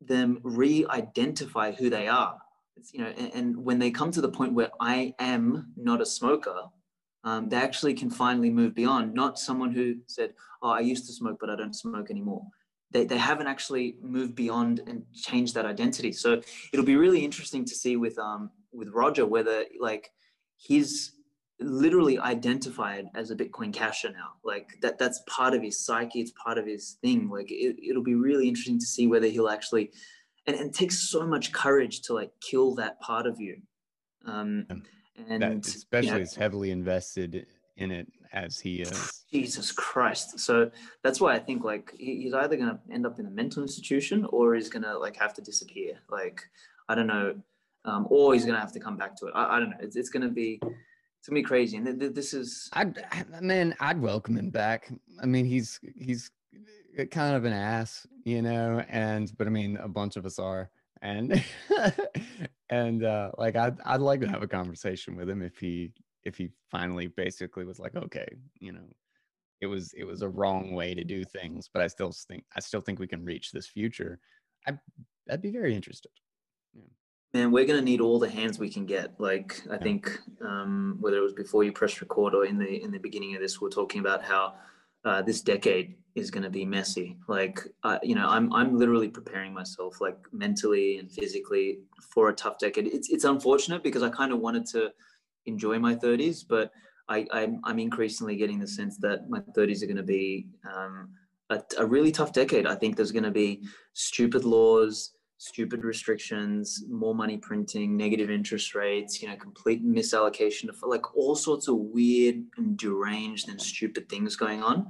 them re-identify who they are. It's, you know and, and when they come to the point where i am not a smoker um, they actually can finally move beyond, not someone who said, Oh, I used to smoke, but I don't smoke anymore. They, they haven't actually moved beyond and changed that identity. So it'll be really interesting to see with um with Roger whether like he's literally identified as a Bitcoin casher now. Like that that's part of his psyche, it's part of his thing. Like it, it'll be really interesting to see whether he'll actually and, and it takes so much courage to like kill that part of you. Um, and that especially you know, is heavily invested in it as he is. Jesus Christ! So that's why I think like he's either going to end up in a mental institution or he's going to like have to disappear. Like I don't know. um, or he's gonna have to come back to it. I, I don't know. It's, it's gonna be it's gonna be crazy. And th- th- this is, I'd man, I'd welcome him back. I mean, he's he's kind of an ass, you know, and but I mean, a bunch of us are, and and uh, like I'd I'd like to have a conversation with him if he if he finally basically was like, okay, you know, it was it was a wrong way to do things, but I still think I still think we can reach this future. I I'd be very interested. Yeah. Man, we're gonna need all the hands we can get. Like I yeah. think um, whether it was before you press record or in the in the beginning of this, we're talking about how uh, this decade is going to be messy. Like, uh, you know, I'm I'm literally preparing myself, like mentally and physically, for a tough decade. It's it's unfortunate because I kind of wanted to enjoy my 30s, but I I'm, I'm increasingly getting the sense that my 30s are going to be um, a, a really tough decade. I think there's going to be stupid laws, stupid restrictions, more money printing, negative interest rates, you know, complete misallocation of like all sorts of weird and deranged and stupid things going on,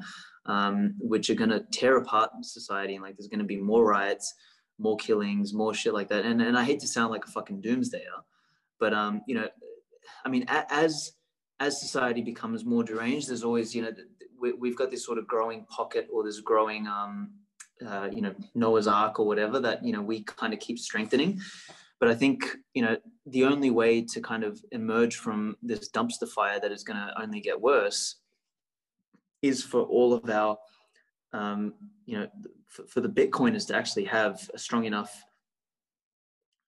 um, which are going to tear apart society. And like, there's going to be more riots, more killings, more shit like that. And, and I hate to sound like a fucking doomsdayer, but, um, you know, I mean, as, as society becomes more deranged, there's always, you know, we, have got this sort of growing pocket or this growing, um, uh, you know Noah's Ark or whatever that you know we kind of keep strengthening. But I think you know the only way to kind of emerge from this dumpster fire that is going to only get worse is for all of our um, you know for, for, the Bitcoiners to actually have a strong enough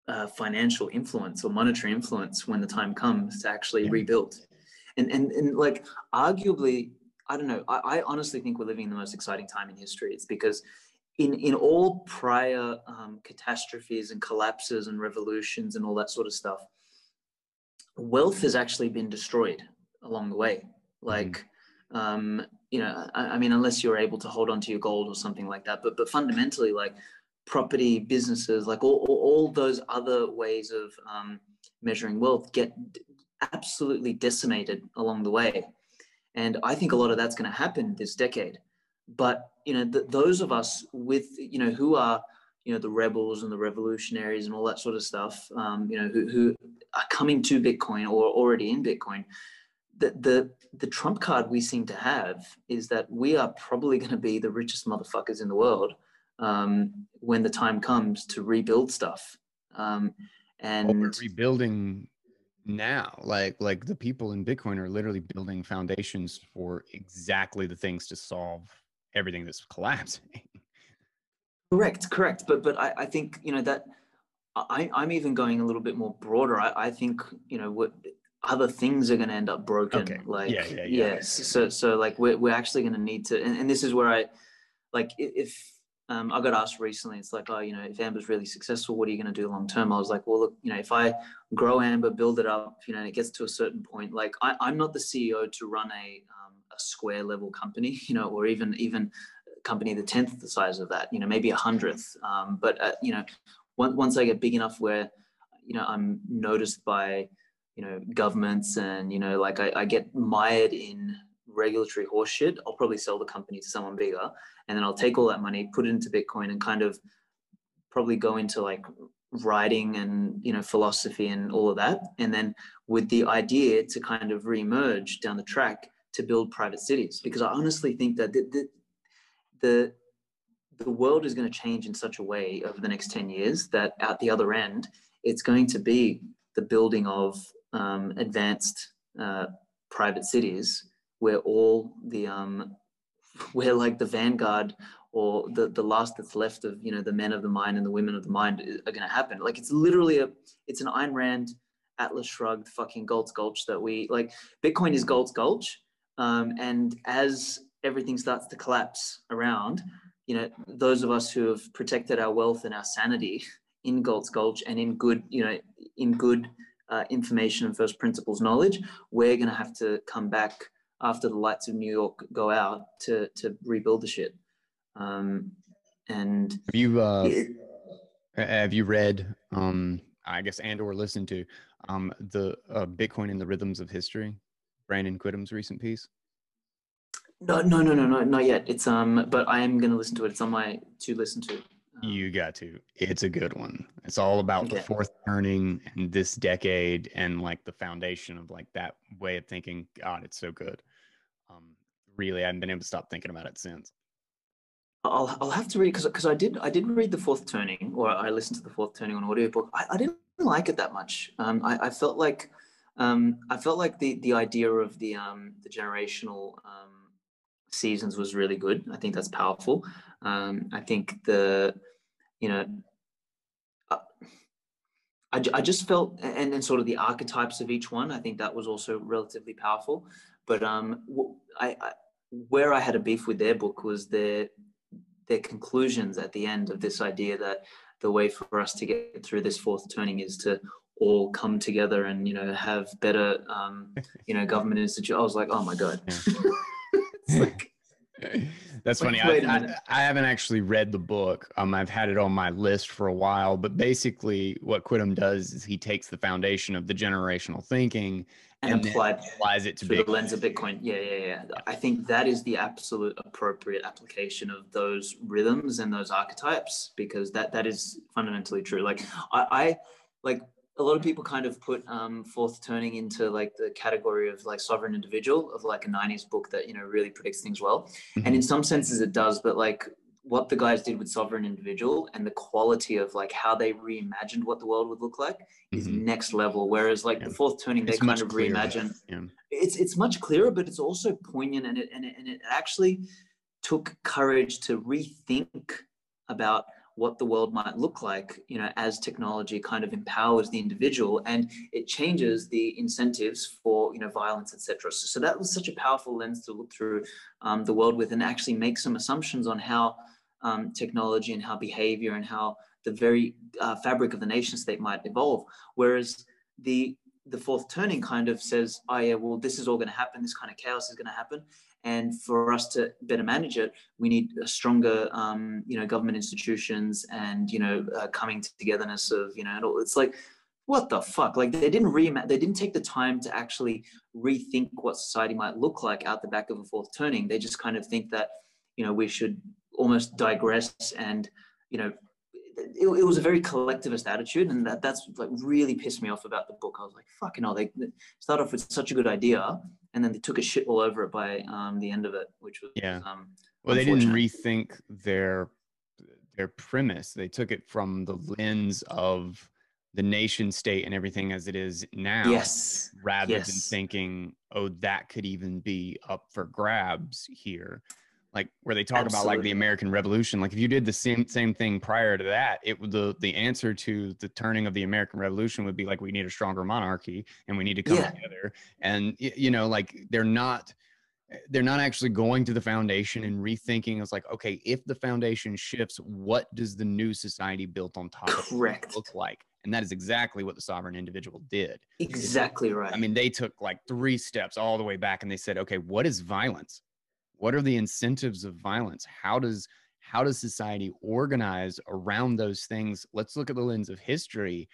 uh, financial influence or monetary influence when the time comes to actually yeah. rebuild. And, and and like arguably, I don't know. I, I honestly think we're living in the most exciting time in history. It's because in in all prior um, catastrophes and collapses and revolutions and all that sort of stuff, wealth has actually been destroyed along the way. Mm-hmm. Like, um, you know, I, I, mean, unless you're able to hold on to your gold or something like that, but but fundamentally, like property, businesses, like all all, all those other ways of um, measuring wealth get absolutely decimated along the way. And I think a lot of that's going to happen this decade. But you know, th- those of us with you know who are you know the rebels and the revolutionaries and all that sort of stuff, um, you know, who, who are coming to Bitcoin or already in Bitcoin. The, the the trump card we seem to have is that we are probably going to be the richest motherfuckers in the world um, when the time comes to rebuild stuff. Um, and well, we're rebuilding now like like the people in bitcoin are literally building foundations for exactly the things to solve everything that's collapsing. Correct, correct. But but I, I think you know that I, I'm even going a little bit more broader. I, I think you know what other things are going to end up broken. Okay. Like yeah, yeah, yeah. yes. So so like we're we're actually going to need to, and, and this is where I like if um, I got asked recently, it's like, oh, you know, if Amber's really successful, what are you going to do long term? I was like, well, look, you know, if I grow Amber, build it up, you know, and it gets to a certain point, like I, am not the CEO to run a, um, a square level company, you know, or even even company the tenth the size of that, you know, maybe a hundredth. Um, but uh, you know, once once I get big enough where, you know, I'm noticed by, you know, governments and you know, like I, I get mired in regulatory horseshit, I'll probably sell the company to someone bigger, and then I'll take all that money, put it into Bitcoin, and kind of probably go into like writing and you know philosophy and all of that, and then with the idea to kind of re-emerge down the track to build private cities, because I honestly think that the the, the world is going to change in such a way over the next 10 years that at the other end, it's going to be the building of um, advanced uh, private cities where all the um, where like the vanguard or the the last that's left of you know the men of the mind and the women of the mind are going to happen. Like it's literally a it's an Ayn Rand Atlas Shrugged fucking Galt's Gulch that we like. Bitcoin is Galt's Gulch, um, and as everything starts to collapse around, you know those of us who have protected our wealth and our sanity in Galt's Gulch and in good you know in good uh, information and first principles knowledge, we're going to have to come back after the lights of New York go out to to rebuild the shit. Um, and have you uh, it, have you read um, I guess and or listened to um, the uh, Bitcoin and the Rhythms of History, Brandon Quittem's recent piece? No, no, no, no, no, not yet. It's um, but I am going to listen to it. It's on my to listen to. Um, you got to. It's a good one. It's all about okay. the fourth turning and this decade and like the foundation of like that way of thinking. God, it's so good. Um, really, I haven't been able to stop thinking about it since. I'll, I'll have to read because because I did I did read the fourth turning or I listened to the fourth turning on audiobook. I, I didn't like it that much. Um, I, I felt like um, I felt like the the idea of the um, the generational um, seasons was really good. I think that's powerful. Um, I think the you know uh, I, I just felt and then sort of the archetypes of each one. I think that was also relatively powerful. But um, I, I where I had a beef with their book was their their conclusions at the end of this idea that the way for us to get through this fourth turning is to all come together and you know have better um, you know government institute. I was like, oh my god. like, That's funny. I, I, I, haven't actually read the book. Um, I've had it on my list for a while, but basically, what Quittem does is he takes the foundation of the generational thinking and, and applied, applies it to the lens of Bitcoin. Yeah, yeah, yeah. I think that is the absolute appropriate application of those rhythms and those archetypes because that that is fundamentally true. Like I, I like a lot of people kind of put um, fourth turning into like the category of like sovereign individual of like a 90s book that you know really predicts things well mm-hmm. and in some senses it does but like what the guys did with sovereign individual and the quality of like how they reimagined what the world would look like is mm-hmm. next level whereas like yeah. the fourth turning it's they kind of reimagine yeah. it's it's much clearer but it's also poignant and it and it, and it actually took courage to rethink about what the world might look like you know as technology kind of empowers the individual and it changes the incentives for you know violence etc so, so, that was such a powerful lens to look through um, the world with and actually make some assumptions on how um, technology and how behavior and how the very uh, fabric of the nation state might evolve. Whereas the the fourth turning kind of says oh yeah well this is all going to happen. This kind of chaos is going to happen and for us to better manage it, we need stronger, um, you know, government institutions and you know, uh, coming togetherness of you know, it's like, what the fuck? Like they didn't re they didn't take the time to actually rethink what society might look like out the back of a fourth turning. They just kind of think that you know we should almost digress and you know it, it, was a very collectivist attitude, and that that's like really pissed me off about the book. I was like, "Fucking hell!" They, start off with such a good idea, and then they took a shit all over it by um, the end of it, which was yeah. Um, well, they didn't rethink their their premise. They took it from the lens of the nation state and everything as it is now yes rather yes. than thinking oh that could even be up for grabs here like where they talk Absolutely. about like the American Revolution. Like if you did the same same thing prior to that, it would the the answer to the turning of the American Revolution would be like we need a stronger monarchy and we need to come yeah. together. And you know, like they're not they're not actually going to the foundation and rethinking it's like okay if the foundation shifts what does the new society built on top Correct. of it look like and that is exactly what the sovereign individual did exactly right i mean they took like three steps all the way back and they said okay what is violence what are the incentives of violence? How does how does society organize around those things? Let's look at the lens of history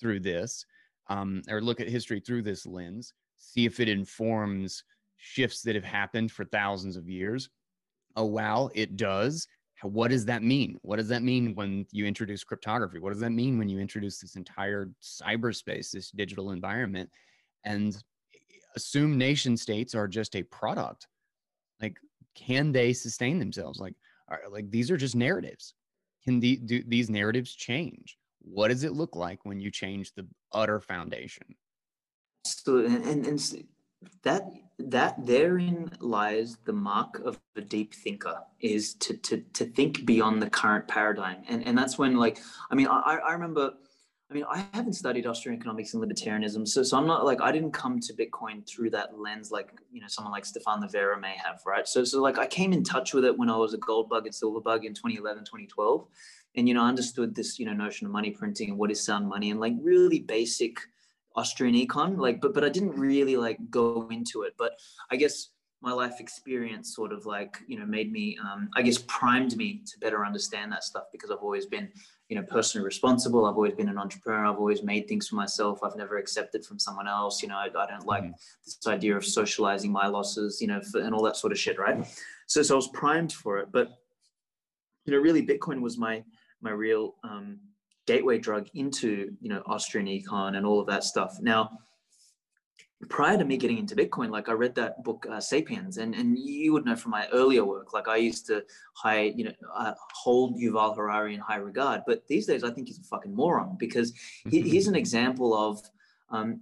through this um, or look at history through this lens see if it informs shifts that have happened for thousands of years. Oh wow it does. What does that mean? What does that mean when you introduce cryptography? What does that mean when you introduce this entire cyberspace this digital environment? And assume nation states are just a product like can they sustain themselves? Like are, like these are just narratives. Can the, do these narratives change? What does it look like when you change the utter foundation? So and, and, and that that therein lies the mark of a deep thinker is to to to think beyond the current paradigm. And and that's when like i mean i i remember I mean, I haven't studied Austrian economics and libertarianism, so so I'm not like I didn't come to Bitcoin through that lens, like you know someone like Stefan Livera may have, right? So so like I came in touch with it when I was a gold bug and silver bug in 2011, 2012, and you know I understood this you know notion of money printing and what is sound money and like really basic Austrian econ, like but but I didn't really like go into it, but I guess my life experience sort of like you know made me um, i guess primed me to better understand that stuff because i've always been you know personally responsible. I've always been an entrepreneur. I've always made things for myself. I've never accepted from someone else. You know i, I don't like mm-hmm. this idea of socializing my losses you know for, and all that sort of shit right? So so i was primed for it. But you know really bitcoin was my my real um, gateway drug into you know Austrian econ and all of that stuff. Now, prior to me getting into Bitcoin, like I read that book uh, *Sapiens*, and and you would know from my earlier work, like I used to high you know uh, hold Yuval Harari in high regard, but these days I think he's a fucking moron because he, he's an example of um,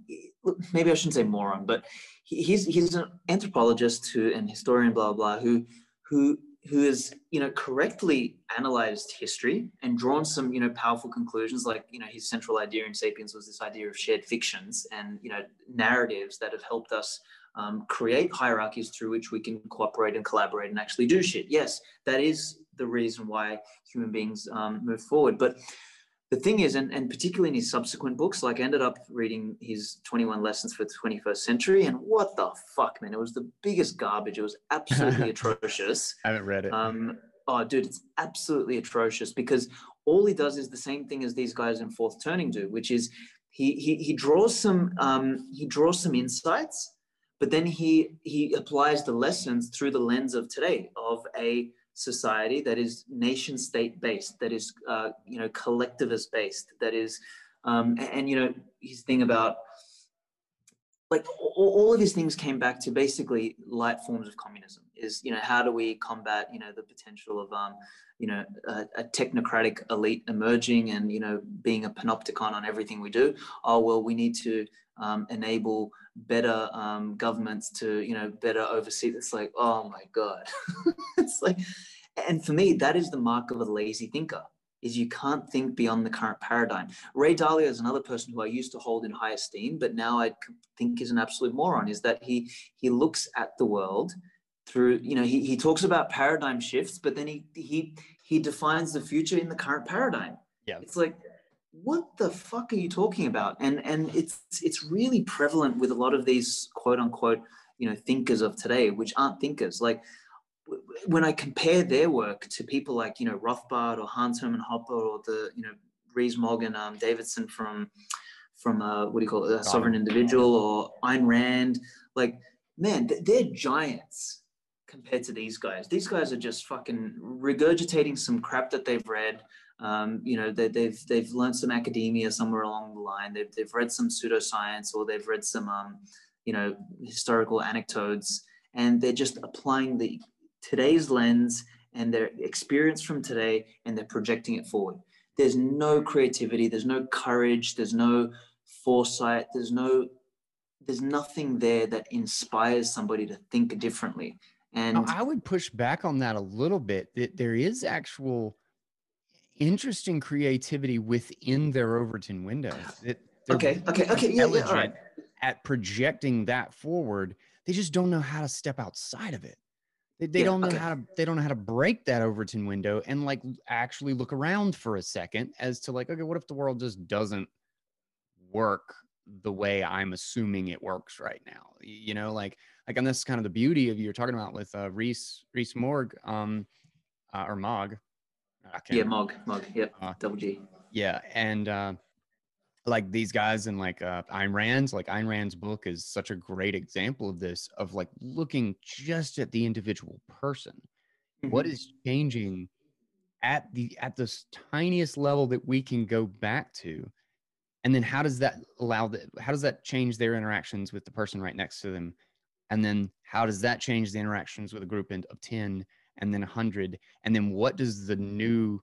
maybe I shouldn't say moron, but he's he's an anthropologist who and historian blah blah who who who has you know correctly analyzed history and drawn some you know powerful conclusions like you know his central idea in sapiens was this idea of shared fictions and you know narratives that have helped us um, create hierarchies through which we can cooperate and collaborate and actually do shit. Yes that is the reason why human beings um, move forward. But the thing is, and, and particularly in his subsequent books, like I ended up reading his 21 Lessons for the 21st Century, and what the fuck, man? It was the biggest garbage. It was absolutely atrocious. I haven't read it. Um, oh, dude, it's absolutely atrocious because all he does is the same thing as these guys in Fourth Turning do, which is he he, he draws some um, he draws some insights, but then he he applies the lessons through the lens of today of a society that is nation state based, that is, uh, you know, collectivist based, that is, um, and, and, you know, his thing about like all, all of these things came back to basically light forms of communism is, you know, how do we combat, you know, the potential of, um, you know, a, a, technocratic elite emerging and, you know, being a panopticon on everything we do. Oh, well, we need to um, enable better um, governments to you know better oversee it's like oh my god. It's like and for me that is the mark of a lazy thinker is you can't think beyond the current paradigm. Ray dalio is another person who i used to hold in high esteem but now i think is an absolute moron is that he he looks at the world through you know he, he talks about paradigm shifts but then he he he defines the future in the current paradigm. Yeah. It's like what the fuck are you talking about? And and it's it's really prevalent with a lot of these quote unquote you know thinkers of today, which aren't thinkers. Like when I compare their work to people like you know Rothbard or Hans Hermann Hoppe or the you know Rees Mogg and um, Davidson from from uh, what do you call it, a sovereign individual or Ayn Rand, like man, they're giants compared to these guys. These guys are just fucking regurgitating some crap that they've read um, you know, they, they've they've learned some academia somewhere along the line. They've they've read some pseudoscience or they've read some um, you know historical anecdotes, and they're just applying the today's lens and their experience from today, and they're projecting it forward. There's no creativity. There's no courage. There's no foresight. There's no there's nothing there that inspires somebody to think differently. And I would push back on that a little bit. That there is actual interesting creativity within their Overton window. It, okay, okay, okay, yeah, yeah, all right. At projecting that forward, they just don't know how to step outside of it. They, they yeah, don't know okay. how to they don't know how to break that Overton window and like actually look around for a second as to like, okay, what if the world just doesn't work the way I'm assuming it works right now? You know, like like and this is kind of the beauty of you're talking about with uh Reese Rees Morg, um uh, or Mog, yeah, Mog, Mog, yep, uh, double G. Yeah, and uh, like these guys and like uh, Ayn Rand's, like Ayn Rand's book is such a great example of this, of like looking just at the individual person. Mm-hmm. What is changing at the at this tiniest level that we can go back to, and then how does that allow that? How does that change their interactions with the person right next to them? And then how does that change the interactions with a group of ten? And then 100 and then what does the new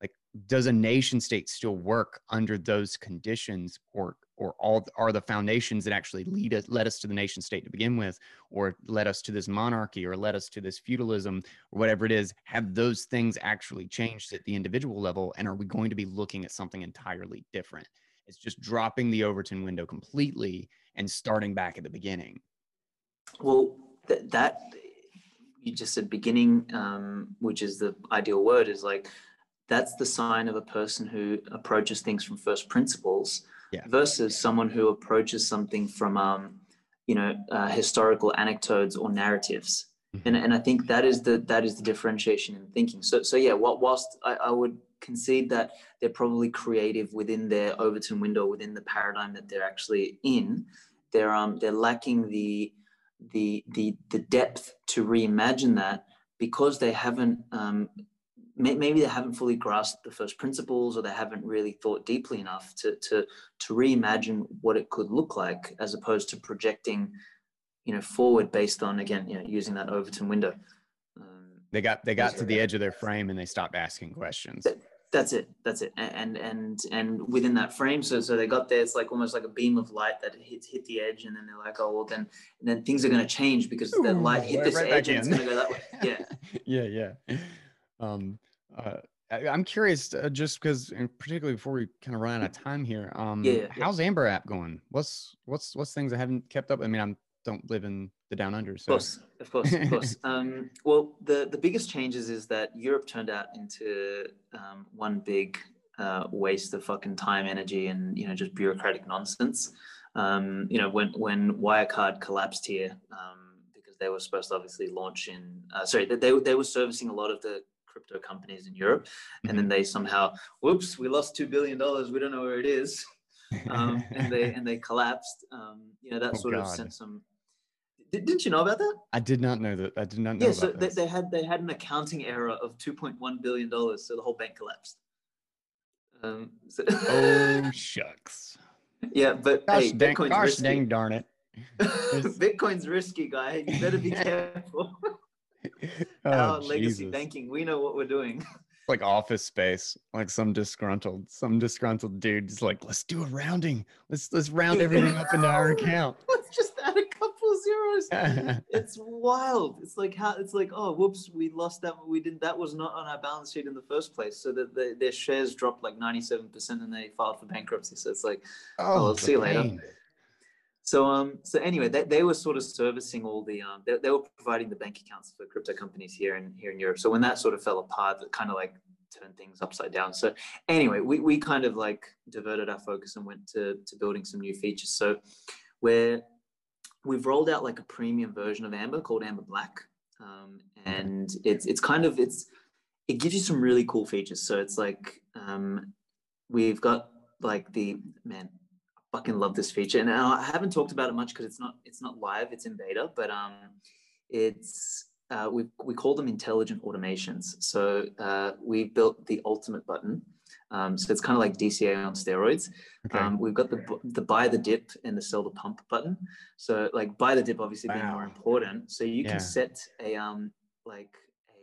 like does a nation state still work under those conditions or or all are the foundations that actually lead us led us to the nation state to begin with or led us to this monarchy or led us to this feudalism or whatever it is? Have those things actually changed at the individual level? And are we going to be looking at something entirely different? It's just dropping the overton window completely and starting back at the beginning. Well th- that you just said beginning, um, which is the ideal word, is like that's the sign of a person who approaches things from first principles yeah. versus someone who approaches something from, um, you know, uh, historical anecdotes or narratives. Mm-hmm. And, and I think that is the that is the differentiation in thinking. So so yeah, what whilst I, I would concede that they're probably creative within their Overton window, within the paradigm that they're actually in, they're um they're lacking the the the the depth to reimagine that because they haven't um, maybe they haven't fully grasped the first principles or they haven't really thought deeply enough to to to reimagine what it could look like as opposed to projecting you know forward based on again you know using that overton window. Um, they got they got to the edge of their frame and they stopped asking questions that's it that's it and and and within that frame so so they got there it's like almost like a beam of light that hits hit the edge and then they're like oh well then and then things are going to change because the light hit this right edge and it's going to go that way. Yeah. Yeah yeah. Um uh, I, am curious, uh, just because, particularly before we kind of run out of time here, um, yeah, yeah, how's Amber app going? What's what's what's things I haven't kept up? I mean, I don't live in the down under, so of course, of course, um, well, the the biggest changes is that Europe turned out into um, one big uh, waste of fucking time, energy, and you know just bureaucratic nonsense. Um, you know, when when Wirecard collapsed here um, because they were supposed to obviously launch in, uh, sorry, they they were servicing a lot of the crypto companies in Europe, and then mm-hmm. they somehow, whoops, we lost two billion dollars. We don't know where it is, um, and they and they collapsed. Um, you know that oh, sort God. of sent some. Did, not you know about that? I did not know that. I did not know. Yeah, so they, they, had they had an accounting error of two point one billion dollars, so the whole bank collapsed. Um, so oh shucks. Yeah, but gosh, hey, dang, Bitcoin's gosh, risky. dang darn it. Bitcoin's risky, guy. You better be careful. oh, Our legacy banking, we know what we're doing. like office space, like some disgruntled, some disgruntled dude is like, let's do a rounding. Let's let's round everything up into our account. Let's just add a couple zeros. it's wild. It's like how it's like, oh, whoops, we lost that. We didn't. That was not on our balance sheet in the first place. So that the, their shares dropped like ninety-seven percent, and they filed for bankruptcy. So it's like, oh, oh will see you later. So um, so anyway, they, they were sort of servicing all the um, they, they were providing the bank accounts for crypto companies here in here in Europe. So when that sort of fell apart, that kind of like turned things upside down. So anyway, we we kind of like diverted our focus and went to to building some new features. So where we've rolled out like a premium version of Amber called Amber Black, um, and it's it's kind of it's it gives you some really cool features. So it's like um, we've got like the man I fucking love this feature, and I haven't talked about it much because it's not it's not live, it's in beta, but um, it's uh, we we call them intelligent automations. So uh, we built the ultimate button. Um, so it's kind of like DCA on steroids. Okay. Um, we've got the the buy the dip and the sell the pump button. So like buy the dip obviously wow. being more important. So you yeah. can set a um like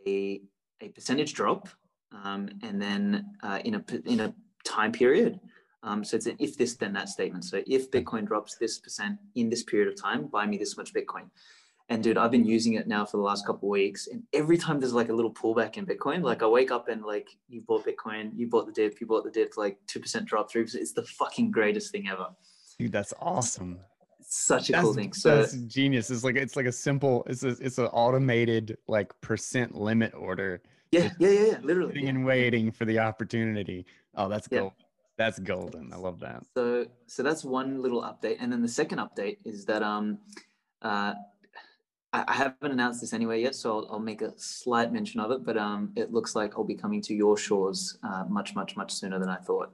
a a percentage drop um, and then uh, in a in a time period. Um, so it's an if this then that statement. So if Bitcoin drops this percent in this period of time, buy me this much Bitcoin. And dude, I've been using it now for the last couple of weeks. And every time there's like a little pullback in Bitcoin, like I wake up and like you bought Bitcoin, you bought the dip, you bought the dip, like two percent drop, through. It's the fucking greatest thing ever. Dude, that's awesome. It's such a that's, cool thing. So that's genius. It's like it's like a simple. It's a, it's an automated like percent limit order. Yeah, yeah, yeah, yeah. Literally. Sitting yeah. and waiting for the opportunity. Oh, that's. Yeah. That's golden. I love that. So so that's one little update, and then the second update is that um, uh, I, I haven't announced this anywhere yet, so I'll, I'll, make a slight mention of it. But um, it looks like I'll be coming to your shores uh, much much much sooner than I thought.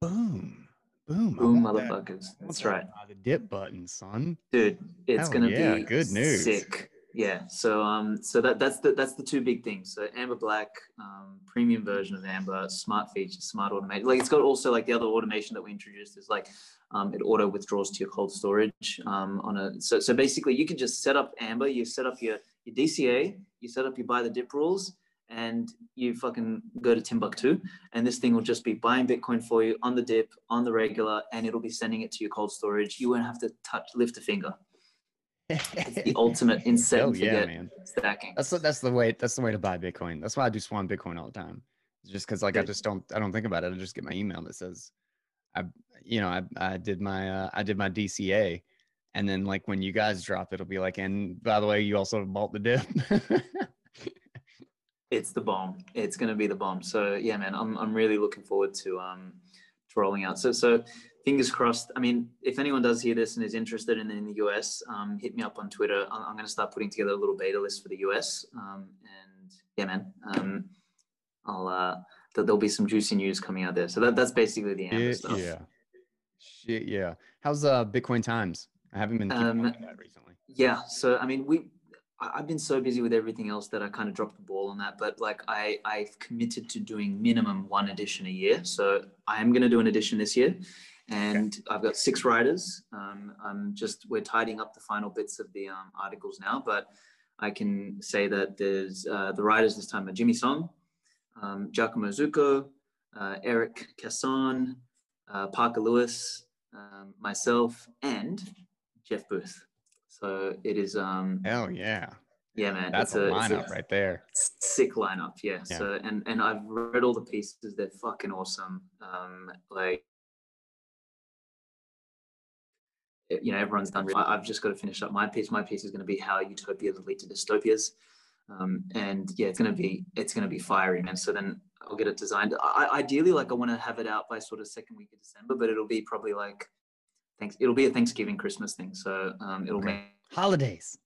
Boom. Boom. Boom, motherfuckers. That. That's right. The dip button, son. Dude, it's Hell gonna yeah, be good news. Sick yeah so um so that that's the that's the two big things so amber black um, premium version of amber smart features smart automation like it's got also like the other automation that we introduced is like um, it auto withdraws to your cold storage um, on a so, so basically you can just set up amber you set up your your dca you set up your buy the dip rules and you fucking go to Timbuktu, and this thing will just be buying Bitcoin for you on the dip, on the regular, and it'll be sending it to your cold storage. You won't have to touch, lift a finger the ultimate incentive yeah, man. stacking. That's the, that's the way that's the way to buy Bitcoin. That's why I do Swan Bitcoin all the time. It's just because like I just don't I don't think about it. I just get my email that says I you know I I did my uh, I did my DCA, and then like when you guys drop, it'll be like and by the way you also bought the dip. it's the bomb. It's gonna be the bomb. So yeah, man, I'm I'm really looking forward to um to rolling out. So so fingers crossed. I mean, if anyone does hear this and is interested in, in the US, um, hit me up on Twitter. I'm, I'm going to start putting together a little beta list for the US. Um, and yeah, man, um, I'll, uh, th- there'll be some juicy news coming out there. So that, that's basically the end Amber stuff. Yeah. Shit, yeah. How's uh, Bitcoin Times? I haven't been keeping um, that recently. Yeah. So, I mean, we, I've been so busy with everything else that I kind of dropped the ball on that. But like I, I've committed to doing minimum one edition a year. So I am going to do an edition this year, and okay. I've got six writers. Um, I'm just we're tidying up the final bits of the um, articles now, but I can say that there's uh, the writers this time are Jimmy Song, um, Giacomo Zucco, uh, Eric Casson, uh, Parker Lewis, um, myself, and Jeff Booth. So it is. Um, Hell yeah. Yeah, man. That's a, a lineup a right there. Sick lineup, yeah. yeah. So and and I've read all the pieces. They're fucking awesome. Um, like you know, everyone's done. I've just got to finish up my piece. My piece is going to be how utopias lead to dystopias, um, and yeah, it's going to be it's going to be fiery, man. So then I'll get it designed. I, ideally, like I want to have it out by sort of second week of December, but it'll be probably like thanks. It'll be a Thanksgiving Christmas thing, so um, it'll okay. make holidays.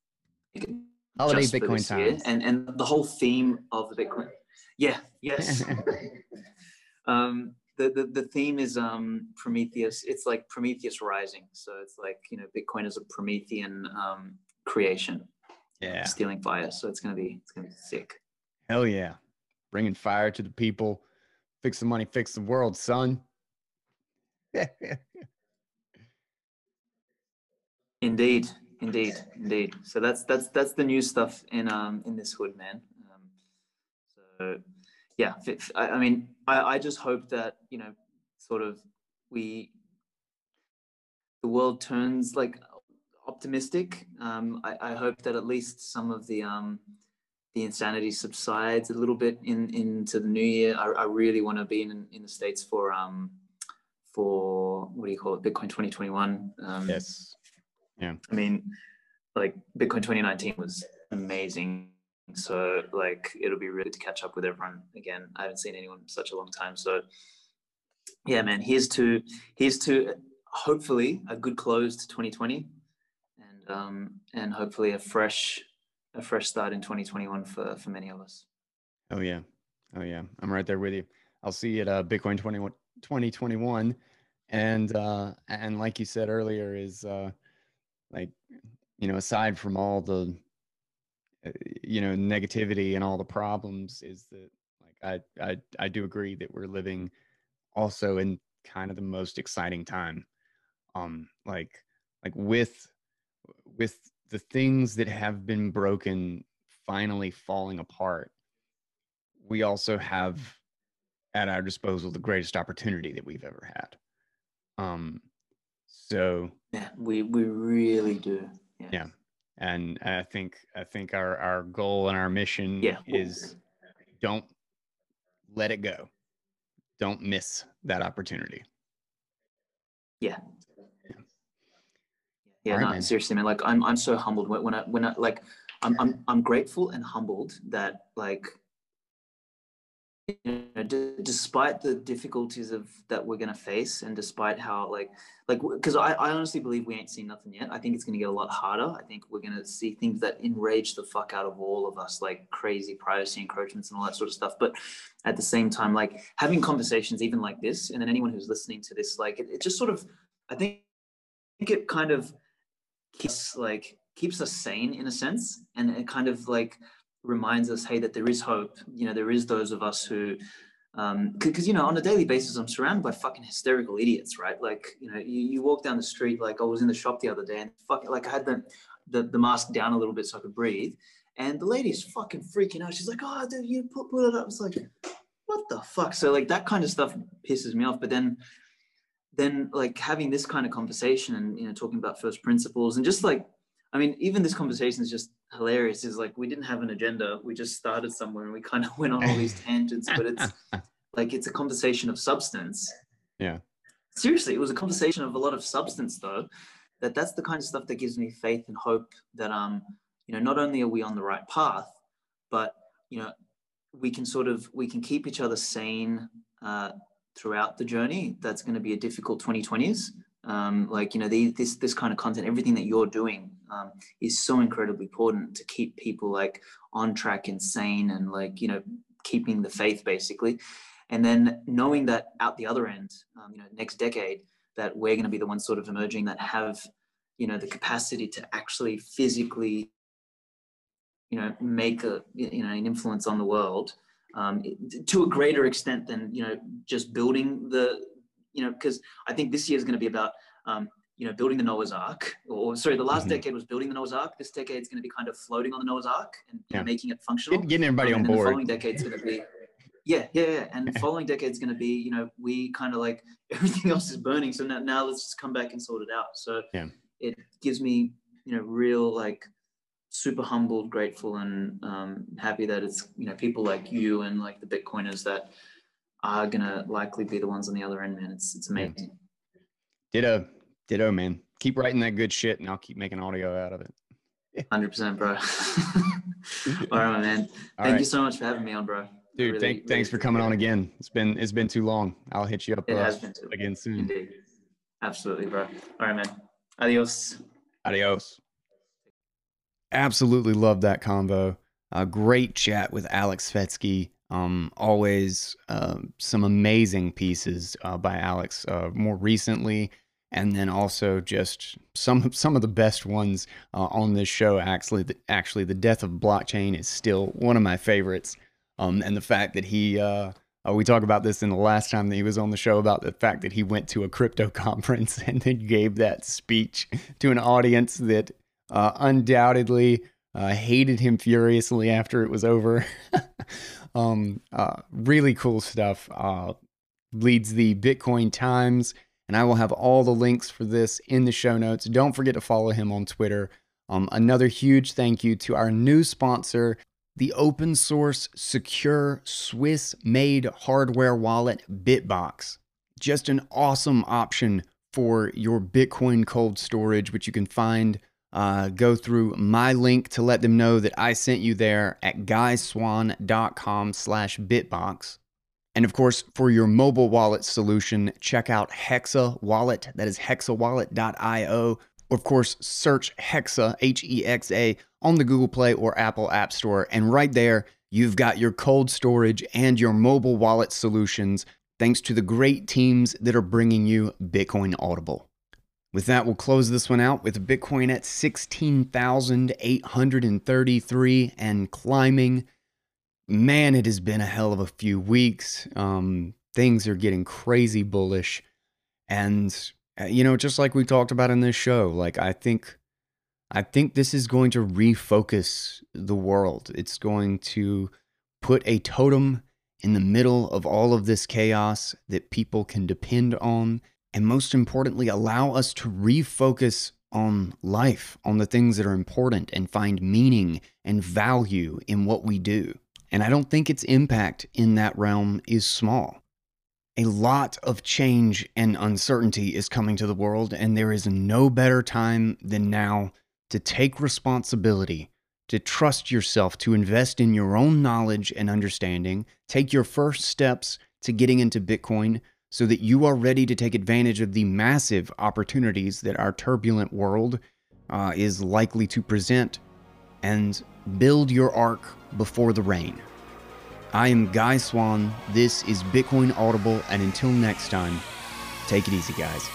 Holiday Bitcoin times, and and the whole theme of the Bitcoin. Yeah. Yes. um, the, the, the theme is um, Prometheus. It's like Prometheus rising. So it's like, you know, Bitcoin is a Promethean um, creation. Yeah. Stealing fire. So it's going to be, it's going to be sick. Hell yeah. Bringing fire to the people. Fix the money, fix the world, son. indeed. Indeed. Indeed. So that's, that's, that's the new stuff in, um, in this hood, man. Um, so yeah, I mean, I, I just hope that you know, sort of, we the world turns like optimistic. Um, I, I hope that at least some of the um, the insanity subsides a little bit in into the new year. I, I really want to be in in the states for um for what do you call it, Bitcoin 2021. Um, yes. Yeah. I mean, like Bitcoin 2019 was amazing so like it'll be really to catch up with everyone again. I haven't seen anyone in such a long time. So yeah, man, here's to here's to hopefully a good close to 2020 and um and hopefully a fresh a fresh start in 2021 for for many of us. Oh yeah. Oh yeah. I'm right there with you. I'll see you at uh, Bitcoin 20, 2021 and uh and like you said earlier is uh like you know aside from all the uh, you know negativity and all the problems is that like I, I i do agree that we're living also in kind of the most exciting time. Um like like with with the things that have been broken finally falling apart we also have at our disposal the greatest opportunity that we've ever had. Um so yeah we we really do yeah, yeah and I think I think our our goal and our mission yeah. is don't let it go. Don't miss that opportunity. Yeah. Yeah, yeah right, no, man. seriously, man. Like I'm I'm so humbled when, when I when I like I'm I'm I'm grateful and humbled that like you know, d- despite the difficulties of that we're going to face and despite how like like because I, I honestly believe we ain't seen nothing yet. I think it's going to get a lot harder. I think we're going to see things that enrage the fuck out of all of us like crazy privacy encroachments and all that sort of stuff. But at the same time like having conversations even like this and then anyone who's listening to this like it, it just sort of i think it kind of keeps like keeps us sane in a sense. And it kind of like reminds us, hey, that there is hope. You know, there is those of us who, because um, you know, on a daily basis, I'm surrounded by fucking hysterical idiots, right? Like, you know, you, you walk down the street. Like, I was in the shop the other day, and fuck, like I had the, the the mask down a little bit so I could breathe, and the lady's fucking freaking out. She's like, "Oh, dude, you put put it up." It's like, what the fuck? So like that kind of stuff pisses me off. But then, then like having this kind of conversation and you know talking about first principles and just like, I mean, even this conversation is just hilarious. Is like we didn't have an agenda. We just started somewhere and we kind of went on all these tangents but it's like it's a conversation of substance. Yeah. Seriously it was a conversation of a lot of substance though that that's the kind of stuff that gives me faith and hope that um you know not only are we on the right path but you know we can sort of we can keep each other sane uh, throughout the journey. That's going to be a difficult 2020s um, like you know the, this this kind of content everything that you're doing um, is so incredibly important to keep people like on track and sane and like you know keeping the faith basically. And then knowing that out the other end um, you know next decade that we're going to be the ones sort of emerging that have you know the capacity to actually physically you know make a you know an influence on the world um, to a greater extent than you know just building the you know because I think this year is going to be about um, you know building the Noah's Ark or sorry the last mm-hmm. decade was building the Noah's Ark this decade is going to be kind of floating on the Noah's Ark and yeah. know, making it functional getting everybody um, on board the following decade is going to be yeah yeah, yeah. and the following decade is going to be you know we kind of like everything else is burning so now, now let's just come back and sort it out so yeah. it gives me you know real like super humbled, grateful, and um, happy that it's you know people like you and like the Bitcoiners that are gonna likely be the ones on the other end, man. It's it's amazing. Ditto, ditto, man. Keep writing that good shit, and I'll keep making audio out of it. Hundred percent, bro. All right, man. Thank right. you so much for having me on, bro. Dude, really, thank, really thanks for coming on again. It's been it's been too long. I'll hit you up it uh, has been too again soon. Indeed. Absolutely, bro. All right, man. Adios. Adios. Absolutely love that convo. A great chat with Aleks Svetski. Um, always uh, some amazing pieces uh, by Aleks uh, more recently, and then also just some some of the best ones uh, on this show. Actually, the, actually, the death of blockchain is still one of my favorites, um, and the fact that he. Uh, uh, we talked about this in the last time that he was on the show about the fact that he went to a crypto conference and then gave that speech to an audience that uh, undoubtedly uh, hated him furiously after it was over. um, uh, really cool stuff. Leads the Bitcoin Times, and I will have all the links for this in the show notes. Don't forget to follow him on Twitter. Um, another huge thank you to our new sponsor, the open source, secure, Swiss made hardware wallet Bitbox. Just an awesome option for your Bitcoin cold storage, which you can find uh, go through my link to let them know that I sent you there at guyswann.com slash bitbox. And of course, for your mobile wallet solution, check out Hexa Wallet. That is hexawallet.io. Of course, search Hexa, H E X A, on the Google Play or Apple App Store. And right there, you've got your cold storage and your mobile wallet solutions, thanks to the great teams that are bringing you Bitcoin Audible. With that, we'll close this one out with Bitcoin at 16,833 and climbing. Man, it has been a hell of a few weeks. Um, things are getting crazy bullish. And, uh, you know, just like we talked about in this show, like I think. I think this is going to refocus the world. It's going to put a totem in the middle of all of this chaos that people can depend on and most importantly, allow us to refocus on life, on the things that are important, and find meaning and value in what we do. And I don't think its impact in that realm is small. A lot of change and uncertainty is coming to the world, and there is no better time than now to take responsibility, to trust yourself, to invest in your own knowledge and understanding, take your first steps to getting into Bitcoin so that you are ready to take advantage of the massive opportunities that our turbulent world uh, is likely to present and build your ark before the rain. I am Guy Swann. This is Bitcoin Audible, and until next time, take it easy, guys.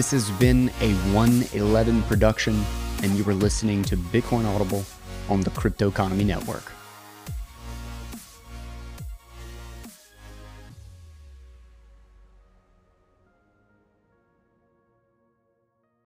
This has been a 111 production, and you were listening to Bitcoin Audible on the Crypto Economy Network.